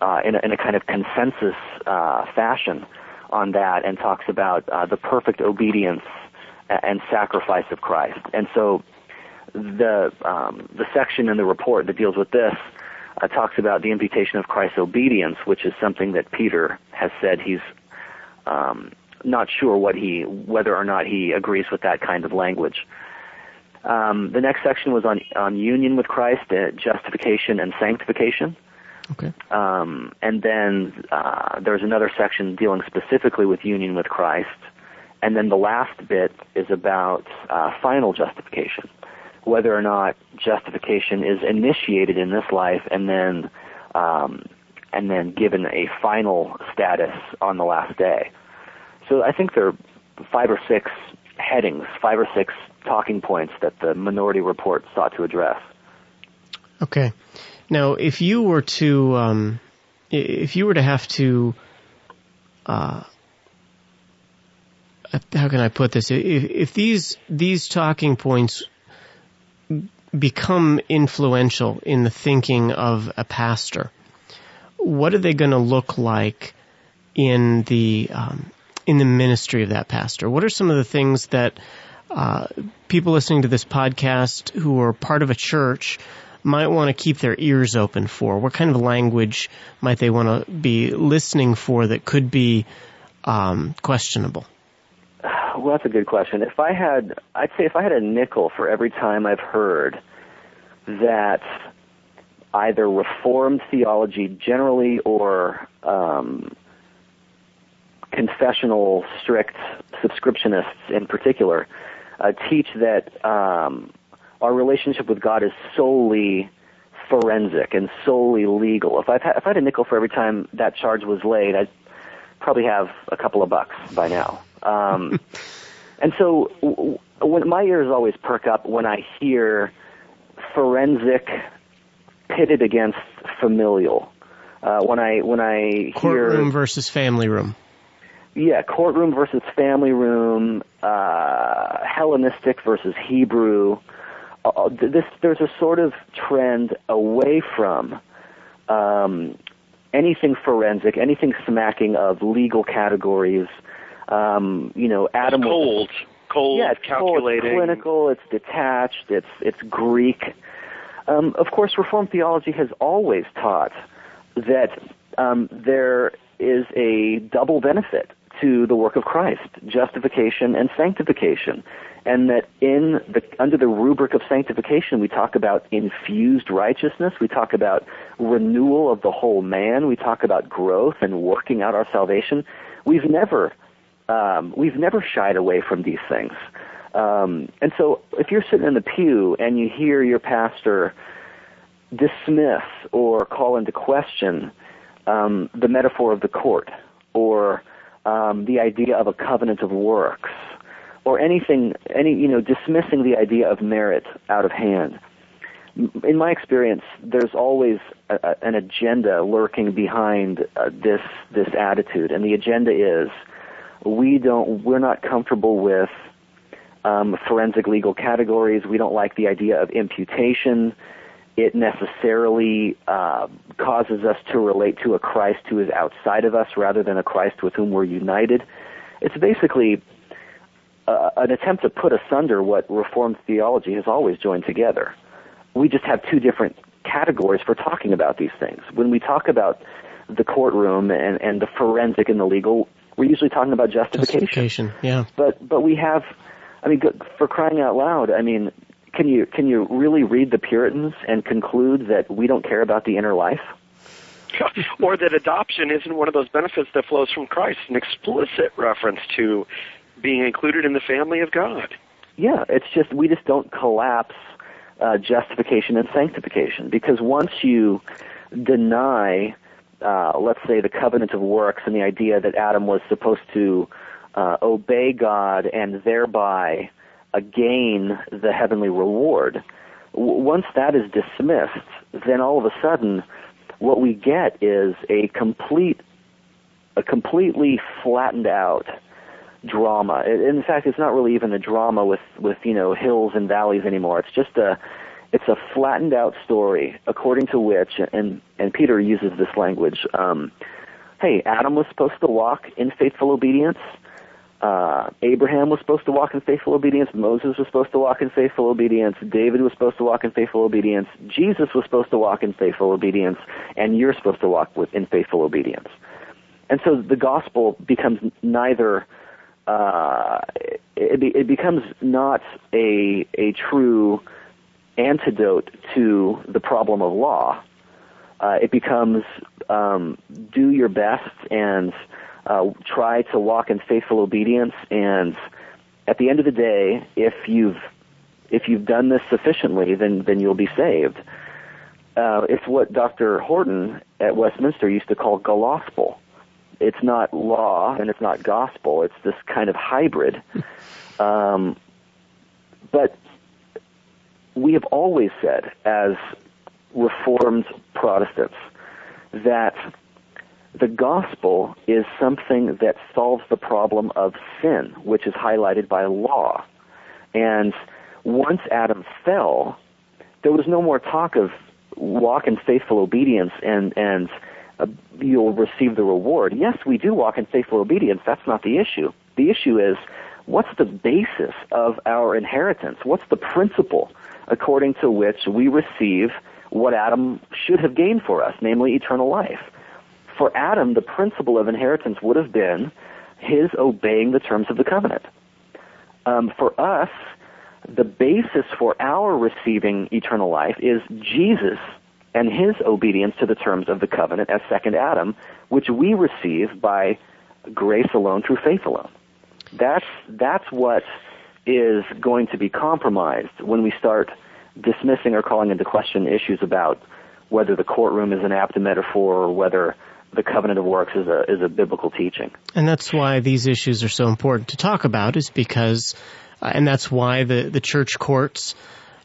[SPEAKER 3] uh, in, a, in a kind of consensus uh, fashion on that and talks about uh, the perfect obedience and sacrifice of Christ. And so the um, the section in the report that deals with this uh, talks about the imputation of Christ's obedience, which is something that Peter has said he's um, not sure what he, whether or not he agrees with that kind of language. Um, the next section was on on union with Christ, uh, justification and sanctification.
[SPEAKER 1] Okay.
[SPEAKER 3] Um, and then uh, there's another section dealing specifically with union with Christ, and then the last bit is about uh, final justification, whether or not justification is initiated in this life and then um, and then given a final status on the last day. So I think there are five or six headings, five or six talking points that the minority report sought to address.
[SPEAKER 1] Okay. Now, if you were to, um, if you were to have to, uh, how can I put this? If, if these these talking points become influential in the thinking of a pastor, what are they going to look like in the um, in the ministry of that pastor? What are some of the things that uh, people listening to this podcast who are part of a church might want to keep their ears open for? What kind of language might they want to be listening for that could be um, questionable?
[SPEAKER 3] Well, that's a good question. If I had, I'd say if I had a nickel for every time I've heard that either Reformed theology generally or um, confessional strict subscriptionists in particular uh, teach that um, our relationship with God is solely forensic and solely legal. If, I've had, if I had a nickel for every time that charge was laid, I'd probably have a couple of bucks by now. Um, (laughs) and so w- when my ears always perk up when I hear forensic pitted against familial. Uh, when I when I
[SPEAKER 1] Courtroom
[SPEAKER 3] hear
[SPEAKER 1] versus family room.
[SPEAKER 3] yeah, courtroom versus family room, uh, Hellenistic versus Hebrew. Uh, this there's a sort of trend away from um, anything forensic, anything smacking of legal categories. Um, you know, Adam
[SPEAKER 2] It's cold, cold,
[SPEAKER 3] yeah, it's cold, it's clinical, it's detached, it's it's Greek. Um, of course, Reformed theology has always taught that um, there is a double benefit to the work of Christ: justification and sanctification, and that in the under the rubric of sanctification, we talk about infused righteousness, we talk about renewal of the whole man, we talk about growth and working out our salvation. We've never um, we've never shied away from these things. Um, and so if you're sitting in the pew and you hear your pastor dismiss or call into question um, the metaphor of the court or um, the idea of a covenant of works or anything, any, you know, dismissing the idea of merit out of hand. In my experience, there's always a, a, an agenda lurking behind uh, this this attitude, and the agenda is we don't we're not comfortable with um, forensic legal categories. We don't like the idea of imputation. It necessarily uh, causes us to relate to a Christ who is outside of us rather than a Christ with whom we're united. It's basically uh, an attempt to put asunder what Reformed theology has always joined together. We just have two different categories for talking about these things. When we talk about the courtroom and, and the forensic and the legal, we're usually talking about justification.
[SPEAKER 1] Justification. Yeah.
[SPEAKER 3] But but we have, I mean, for crying out loud, I mean, can you can you really read the Puritans and conclude that we don't care about the inner life? (laughs)
[SPEAKER 2] or that adoption isn't one of those benefits that flows from Christ, an explicit reference to being included in the family of God.
[SPEAKER 3] Yeah, it's just we just don't collapse uh, justification and sanctification because once you deny, uh, let's say, the covenant of works and the idea that Adam was supposed to uh, obey God and thereby gain the heavenly reward, w- once that is dismissed, then all of a sudden, what we get is a complete, a completely flattened out drama. In in fact, it's not really even a drama with with you know hills and valleys anymore. It's just a it's a flattened out story according to which and and Peter uses this language. Um, hey, Adam was supposed to walk in faithful obedience. Uh, Abraham was supposed to walk in faithful obedience. Moses was supposed to walk in faithful obedience. David was supposed to walk in faithful obedience. Jesus was supposed to walk in faithful obedience, and you're supposed to walk with in faithful obedience. And so the gospel becomes neither uh, it, it becomes not a a true antidote to the problem of law. Uh, it becomes um, do your best and uh, try to walk in faithful obedience. And at the end of the day, if you've if you've done this sufficiently, then then you'll be saved. Uh, it's what Dr. Horton at Westminster used to call gospel it's not law and it's not gospel. It's this kind of hybrid. (laughs) Um, but we have always said, as Reformed Protestants, that the gospel is something that solves the problem of sin, which is highlighted by law. And once Adam fell, there was no more talk of walk in faithful obedience and and uh, you'll receive the reward. Yes, we do walk in faithful obedience. That's not the issue. The issue is what's the basis of our inheritance? What's the principle according to which we receive what Adam should have gained for us, namely eternal life? For Adam, the principle of inheritance would have been his obeying the terms of the covenant. Um, for us, the basis for our receiving eternal life is Jesus and his obedience to the terms of the covenant as second Adam, which we receive by grace alone through faith alone. That's that's what is going to be compromised when we start dismissing or calling into question issues about whether the courtroom is an apt metaphor or whether the covenant of works is a is a biblical teaching.
[SPEAKER 1] And that's why these issues are so important to talk about, is because, uh, and that's why the the church courts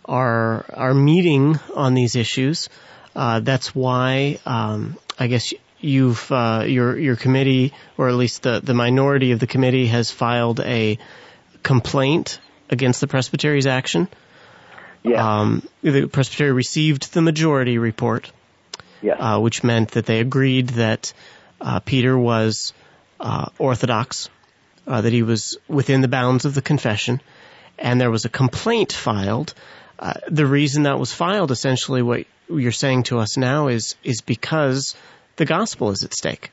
[SPEAKER 1] are are meeting on these issues. Uh, that's why um, I guess you've uh, your your committee, or at least the the minority of the committee, has filed a complaint against the Presbytery's action.
[SPEAKER 3] Yeah.
[SPEAKER 1] Um, the Presbytery received the majority report,
[SPEAKER 3] yes.
[SPEAKER 1] uh, which meant that they agreed that uh, Peter was uh, Orthodox, uh, that he was within the bounds of the confession, and there was a complaint filed. Uh, the reason that was filed, essentially, what you're saying to us now is is because the gospel is at stake.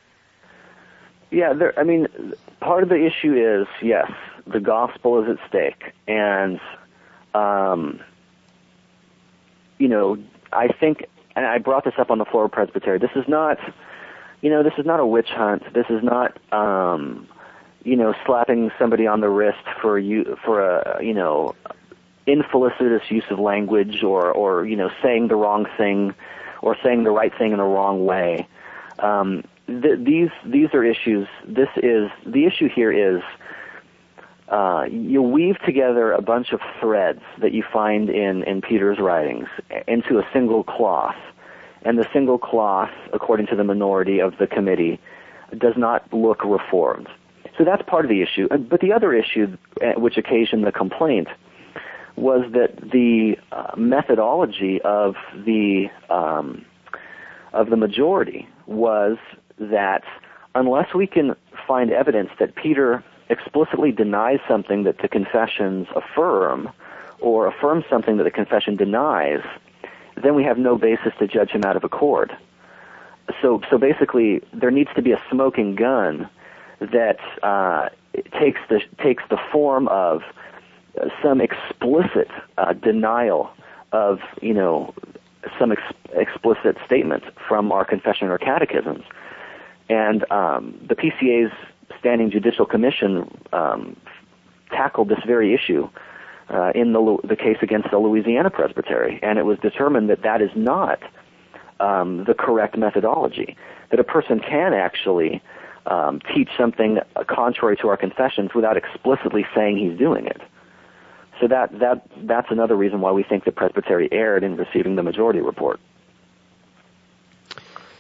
[SPEAKER 3] Yeah, there, I mean, part of the issue is yes, the gospel is at stake, and um, you know, I think, and I brought this up on the floor of Presbytery. This is not, you know, this is not a witch hunt. This is not, um, you know, slapping somebody on the wrist for you for a, you know, infelicitous use of language or or you know saying the wrong thing or saying the right thing in the wrong way. Um, th- these these are issues. This is the issue here is uh, you weave together a bunch of threads that you find in, in Peter's writings into a single cloth. And the single cloth, according to the minority of the committee, does not look reformed. So that's part of the issue. But the other issue, uh, which occasioned the complaint, was that the uh, methodology of the um, of the majority was that unless we can find evidence that Peter explicitly denies something that the confessions affirm, or affirms something that the confession denies, then we have no basis to judge him out of accord. So, so basically, there needs to be a smoking gun that uh, takes the takes the form of some explicit uh, denial of you know some ex- explicit statement from our confession or catechisms, and um, the PCA's Standing Judicial Commission um, tackled this very issue uh, in the, the case against the Louisiana Presbytery, and it was determined that that is not um, the correct methodology. That a person can actually um, teach something contrary to our confessions without explicitly saying he's doing it. So that that that's another reason why we think the Presbytery erred in receiving the majority report.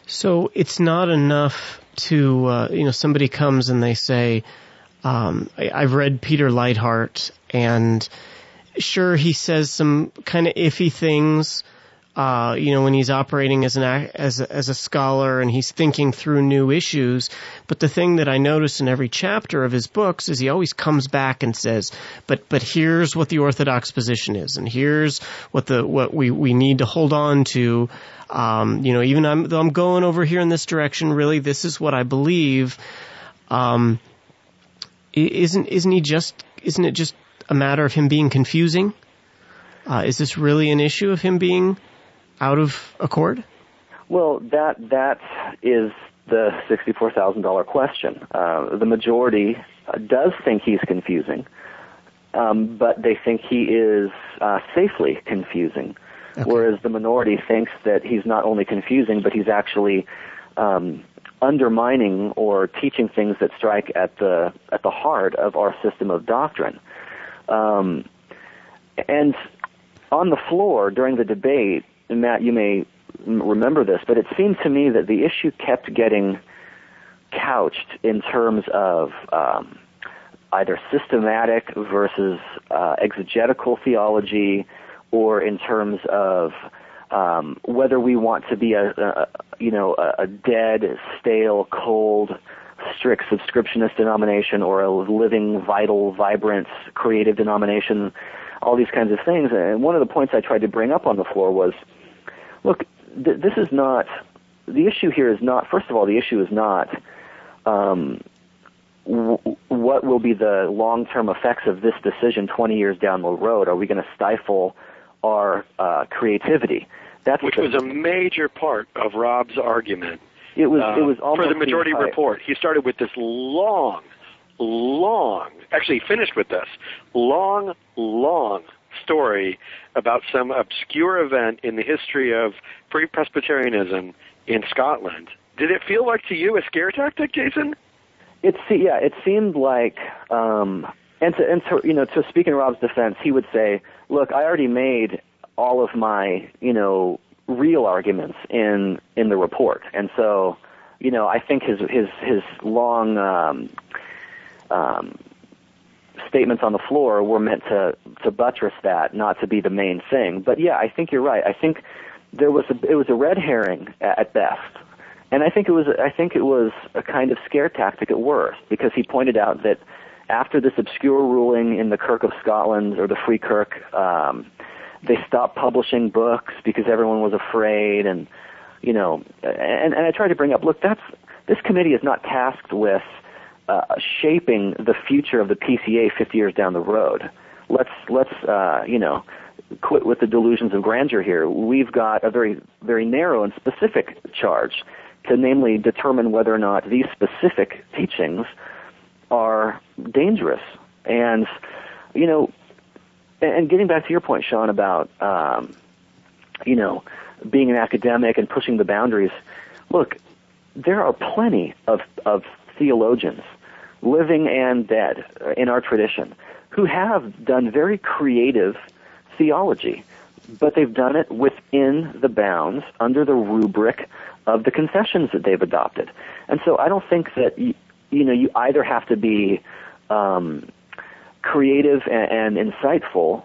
[SPEAKER 1] So it's not enough to uh, you know somebody comes and they say, um, I, I've read Peter Leithart and sure he says some kind of iffy things. Uh, you know, when he's operating as an as a, as a scholar and he's thinking through new issues. But the thing that I notice in every chapter of his books is he always comes back and says, "But but here's what the orthodox position is, and here's what the what we we need to hold on to." Um, you know, even I'm, though I'm going over here in this direction, really, this is what I believe. Um, isn't isn't he just isn't it just a matter of him being confusing? Uh, is this really an issue of him being out of accord?
[SPEAKER 3] Well, that that is the sixty-four thousand dollar question. Uh, the majority does think he's confusing, um, but they think he is uh, safely confusing. Okay. Whereas the minority thinks that he's not only confusing, but he's actually um, undermining or teaching things that strike at the at the heart of our system of doctrine. Um, and on the floor during the debate, Matt, you may remember this, but it seemed to me that the issue kept getting couched in terms of um, either systematic versus uh, exegetical theology, or in terms of um, whether we want to be a, a you know a, a dead, stale, cold, strict subscriptionist denomination or a living, vital, vibrant, creative denomination. All these kinds of things. And one of the points I tried to bring up on the floor was Look, th- this is not the issue here. Is not first of all the issue is not um, w- what will be the long-term effects of this decision 20 years down the road. Are we going to stifle our uh, creativity?
[SPEAKER 2] That's which was a major part of Rob's argument.
[SPEAKER 3] It was. Uh, it was
[SPEAKER 2] for the majority the report. He started with this long, long. Actually, finished with this long, long story about some obscure event in the history of Free Presbyterianism in Scotland Did it feel like to you a scare tactic, Jason?
[SPEAKER 3] It yeah, it seemed like um and to and to you know, to speak in Rob's defense, he would say, Look, I already made all of my, you know, real arguments in in the report. And so, you know, I think his his his long um um statements on the floor were meant to to buttress that, not to be the main thing. But yeah, I think you're right. I think there was a it was a red herring at best, and I think it was I think it was a kind of scare tactic at worst because he pointed out that after this obscure ruling in the Kirk of Scotland or the Free Kirk, um, they stopped publishing books because everyone was afraid, and you know, and, and I tried to bring up, look, that's this committee is not tasked with uh, shaping the future of the PCA 50 years down the road. Let's let's uh, you know quit with the delusions of grandeur here. We've got a very very narrow and specific charge to namely determine whether or not these specific teachings are dangerous. And you know, and getting back to your point, Sean, about um, you know being an academic and pushing the boundaries. Look, there are plenty of of theologians, living and dead, in our tradition, who have done very creative theology, but they've done it within the bounds, under the rubric of the confessions that they've adopted. And so I don't think that you, you know you either have to be um, creative and, and insightful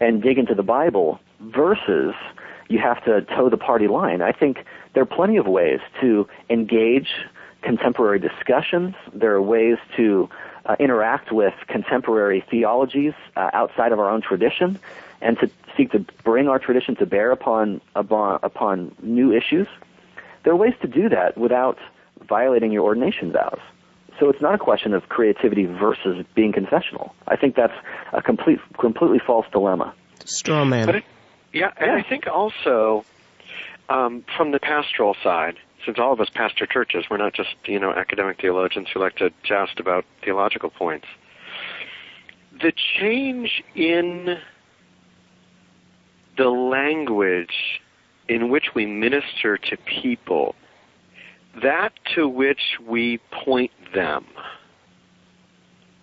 [SPEAKER 3] and dig into the Bible versus you have to toe the party line. I think there are plenty of ways to engage contemporary discussions. There are ways to uh, interact with contemporary theologies uh, outside of our own tradition and to seek to bring our tradition to bear upon, upon, upon new issues. There are ways to do that without violating your ordination vows. So it's not a question of creativity versus being confessional. I think that's a complete, completely false dilemma.
[SPEAKER 1] Straw man.
[SPEAKER 2] But it, yeah, and yeah. I think also um, from the pastoral side, since all of us pastor churches, we're not just you know academic theologians who like to joust about theological points. The change in the language in which we minister to people, that to which we point them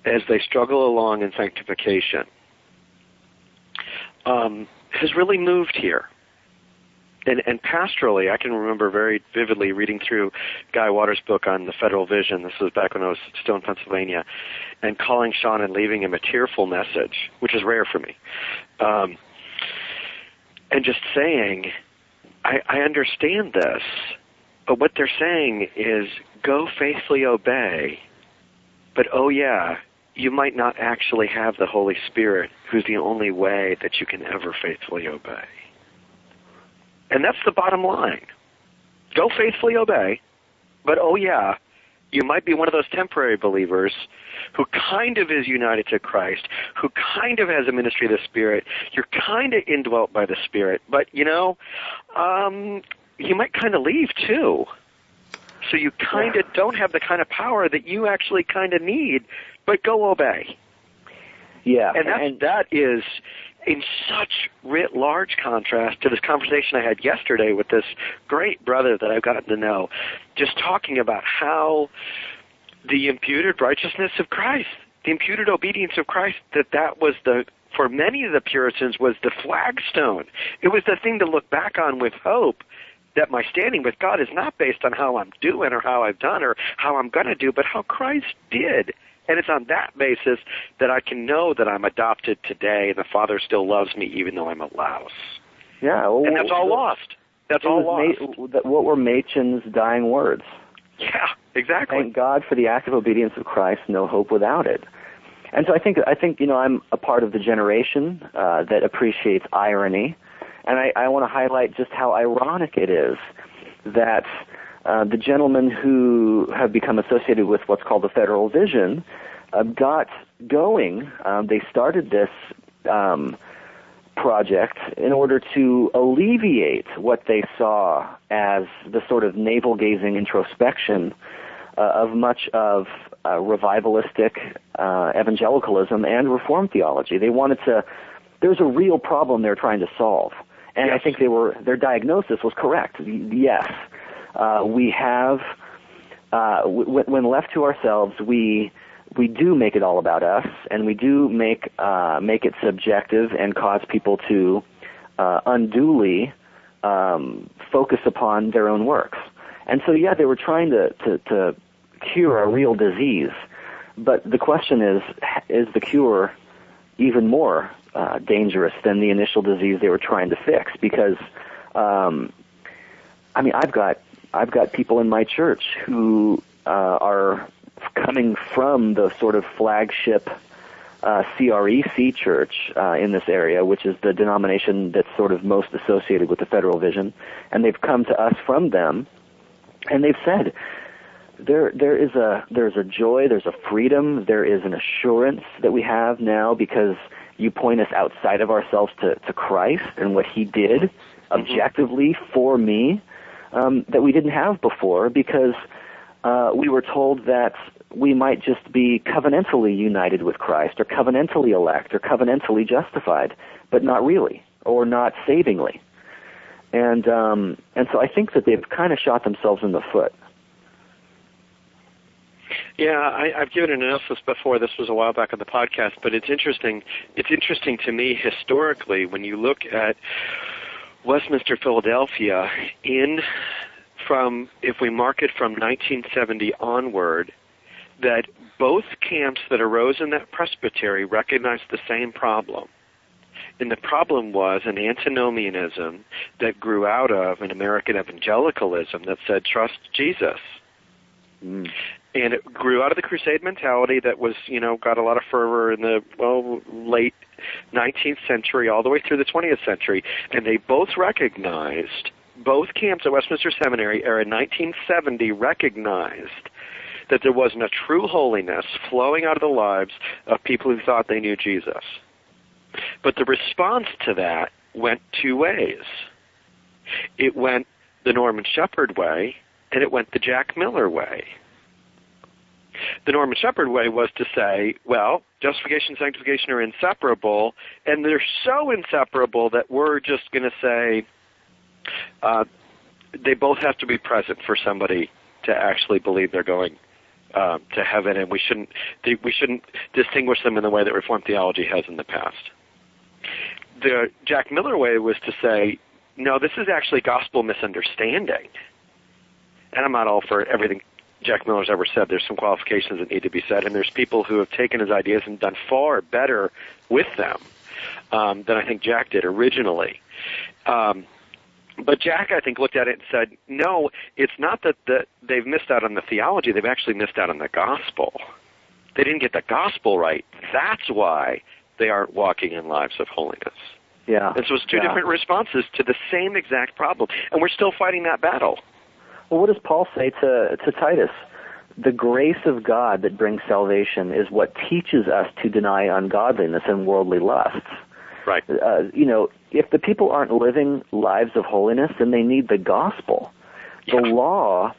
[SPEAKER 2] as they struggle along in sanctification, um, has really moved here and, and pastorally, I can remember very vividly reading through Guy Waters' book on the Federal Vision. This was back when I was still in Pennsylvania, and calling Sean and leaving him a tearful message, which is rare for me, um, and just saying, I, I understand this, but what they're saying is go faithfully obey, but oh yeah, you might not actually have the Holy Spirit, who's the only way that you can ever faithfully obey. And that's the bottom line. Go faithfully obey, but oh yeah, you might be one of those temporary believers who kind of is united to Christ, who kind of has a ministry of the Spirit. You're kind of indwelt by the Spirit, but you know, um, you might kind of leave too. So you kind of yeah. don't have the kind of power that you actually kind of need, but go obey.
[SPEAKER 3] Yeah,
[SPEAKER 2] and
[SPEAKER 3] and
[SPEAKER 2] that is in such writ large contrast to this conversation I had yesterday with this great brother that I've gotten to know, just talking about how the imputed righteousness of Christ, the imputed obedience of Christ, that that was the for many of the Puritans was the flagstone. It was the thing to look back on with hope that my standing with God is not based on how I'm doing or how I've done or how I'm going to do, but how Christ did. And it's on that basis that I can know that I'm adopted today and the Father still loves me even though I'm a louse.
[SPEAKER 3] Yeah. Well,
[SPEAKER 2] and that's all lost. That's all lost.
[SPEAKER 3] Ma- what were Machen's dying words?
[SPEAKER 2] Yeah, exactly.
[SPEAKER 3] Thank God for the active obedience of Christ, no hope without it. And so I think I think you know I'm a part of the generation uh, that appreciates irony, and I, I want to highlight just how ironic it is that uh, the gentlemen who have become associated with what's called the Federal Vision uh, got going. Um, they started this um, project in order to alleviate what they saw as the sort of navel gazing introspection uh, of much of uh, revivalistic uh, evangelicalism and reform theology. They wanted to. There's a real problem they're trying to solve, and
[SPEAKER 2] yes.
[SPEAKER 3] I think they were their diagnosis was correct. Yes, uh, we have, uh, w- when left to ourselves, we we do make it all about us, and we do make uh, make it subjective and cause people to uh, unduly um, focus upon their own works. And so, yeah, they were trying to, to, to cure a real disease, but the question is, is the cure even more uh, dangerous than the initial disease they were trying to fix? Because, um, I mean, I've got I've got people in my church who uh, are coming from the sort of flagship uh, CREC church uh, in this area, which is the denomination that's sort of most associated with the Federal Vision, and they've come to us from them, and they've said there there is a there's a joy, there's a freedom, there is an assurance that we have now because you point us outside of ourselves to to Christ and what He did mm-hmm. objectively for me um, that we didn't have before because uh, we were told that we might just be covenantally united with Christ or covenantally elect or covenantally justified, but not really or not savingly. And um, and so I think that they've kind of shot themselves in the foot.
[SPEAKER 2] Yeah, I, I've given an analysis before. This was a while back on the podcast, but it's interesting. It's interesting to me historically when you look at Westminster, Philadelphia, in from if we mark it from 1970 onward, that both camps that arose in that presbytery recognized the same problem. And the problem was an antinomianism that grew out of an American evangelicalism that said, trust Jesus. Mm. And it grew out of the crusade mentality that was, you know, got a lot of fervor in the, well, late 19th century all the way through the 20th century. And they both recognized, both camps at Westminster Seminary era 1970 recognized that there wasn't a true holiness flowing out of the lives of people who thought they knew Jesus. But the response to that went two ways. It went the Norman Shepherd way, and it went the Jack Miller way. The Norman Shepherd way was to say, well, justification and sanctification are inseparable, and they're so inseparable that we're just going to say uh, they both have to be present for somebody to actually believe they're going uh, to heaven, and we shouldn't we shouldn't distinguish them in the way that Reformed theology has in the past. The Jack Miller way was to say, no, this is actually gospel misunderstanding, and I'm not all for everything Jack Miller's ever said. There's some qualifications that need to be said, and there's people who have taken his ideas and done far better with them um, than I think Jack did originally. Um, but Jack, I think, looked at it and said, no, it's not that the, they've missed out on the theology, they've actually missed out on the gospel. They didn't get the gospel right. That's why they aren't walking in lives of holiness.
[SPEAKER 3] Yeah.
[SPEAKER 2] And so it's two
[SPEAKER 3] yeah.
[SPEAKER 2] different responses to the same exact problem. And we're still fighting that battle.
[SPEAKER 3] Well, what does Paul say to, to Titus? The grace of God that brings salvation is what teaches us to deny ungodliness and worldly lusts.
[SPEAKER 2] Right.
[SPEAKER 3] Uh, you know, if the people aren't living lives of holiness, then they need the gospel. The
[SPEAKER 2] yeah.
[SPEAKER 3] law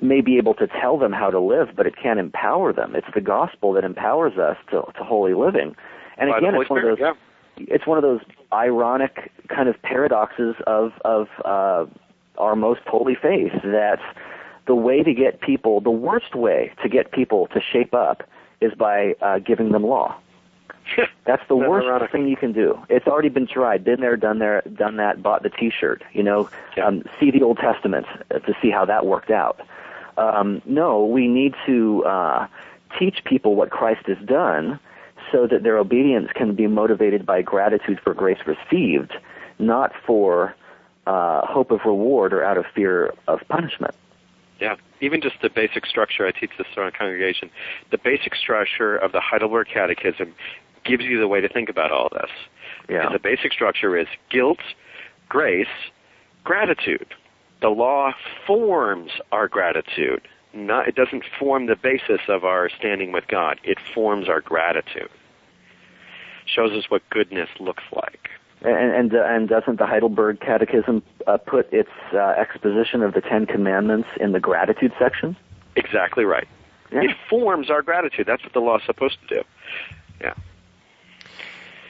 [SPEAKER 3] may be able to tell them how to live, but it can't empower them. It's the gospel that empowers us to, to holy living. And
[SPEAKER 2] By
[SPEAKER 3] again,
[SPEAKER 2] it's
[SPEAKER 3] one
[SPEAKER 2] Spirit,
[SPEAKER 3] of those.
[SPEAKER 2] Yeah.
[SPEAKER 3] It's one of those ironic kind of paradoxes of of uh, our most holy faith that the way to get people, the worst way to get people to shape up, is by uh, giving them law. (laughs) That's the worst
[SPEAKER 2] ironic.
[SPEAKER 3] thing you can do. It's already been tried. Been there, done there, done that. Bought the T-shirt. You know,
[SPEAKER 2] Yeah.
[SPEAKER 3] um, see the Old Testament to see how that worked out. Um, no, we need to uh, teach people what Christ has done, so that their obedience can be motivated by gratitude for grace received, not for uh, hope of reward or out of fear of punishment.
[SPEAKER 2] Yeah, even just the basic structure, I teach this to our congregation. The basic structure of the Heidelberg Catechism gives you the way to think about all this.
[SPEAKER 3] Yeah.
[SPEAKER 2] And the basic structure is guilt, grace, gratitude. The law forms our gratitude. Not, it doesn't form the basis of our standing with God. It forms our gratitude. Shows us what goodness looks like.
[SPEAKER 3] And and, uh, and doesn't the Heidelberg Catechism uh, put its uh, exposition of the Ten Commandments in the gratitude section?
[SPEAKER 2] Exactly right.
[SPEAKER 3] Yeah.
[SPEAKER 2] It forms our gratitude. That's what the law is supposed to do. Yeah.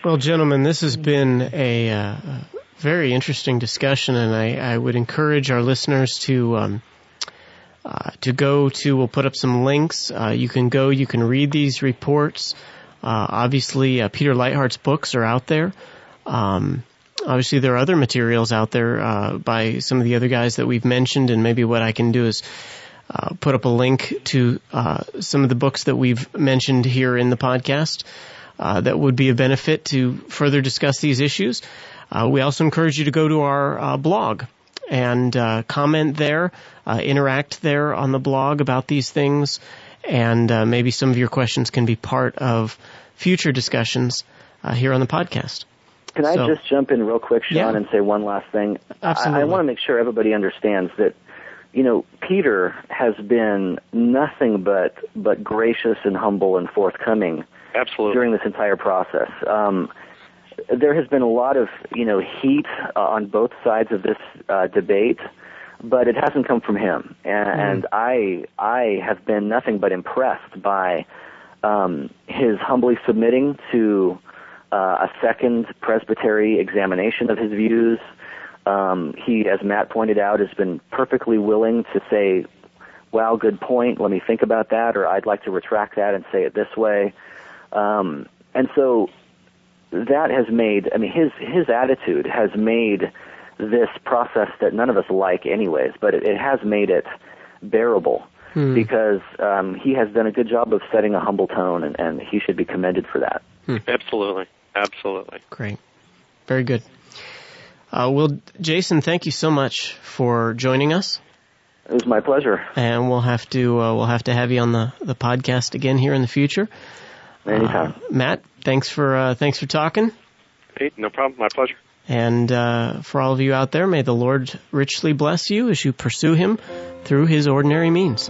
[SPEAKER 1] Well, gentlemen, this has been a uh, very interesting discussion, and I, I would encourage our listeners to um, uh, to go to. We'll put up some links. Uh, you can go. You can read these reports. Uh, obviously, uh, Peter Leithart's books are out there. Um, obviously, there are other materials out there uh, by some of the other guys that we've mentioned, and maybe what I can do is. Uh, put up a link to some of the books that we've mentioned here in the podcast that would be a benefit to further discuss these issues. we also encourage you to go to our blog, and uh, comment there, uh, interact there on the blog about these things, and uh, maybe some of your questions can be part of future discussions uh, here on the podcast.
[SPEAKER 3] Can I just jump in real quick, Sean,
[SPEAKER 1] yeah.
[SPEAKER 3] and say one last thing?
[SPEAKER 1] Absolutely.
[SPEAKER 3] I, I want to make sure everybody understands that you know, Peter has been nothing but but gracious and humble and forthcoming
[SPEAKER 2] Absolutely.
[SPEAKER 3] during this entire process. Um, there has been a lot of you know heat uh, on both sides of this uh, debate, but it hasn't come from him, and, mm. and I I have been nothing but impressed by um, his humbly submitting to uh, a second presbytery examination of his views. Um, he, as Matt pointed out, has been perfectly willing to say, "Wow, good point. Let me think about that," or "I'd like to retract that and say it this way." Um, and so that has made I mean his his attitude has made this process that none of us like anyways, but it, it has made it bearable hmm. because um, he has done a good job of setting a humble tone, and, and he should be commended for that.
[SPEAKER 2] Hmm. Absolutely, absolutely,
[SPEAKER 1] great, very good. Uh, well, Jason, thank you so much for joining us.
[SPEAKER 3] It was my pleasure.
[SPEAKER 1] And we'll have to uh, we'll have to have you on the the podcast again here in the future.
[SPEAKER 3] Anytime.
[SPEAKER 1] Uh, Matt, thanks for uh, thanks for talking.
[SPEAKER 2] Hey, no problem. My pleasure.
[SPEAKER 1] And uh, for all of you out there, may the Lord richly bless you as you pursue Him through His ordinary means.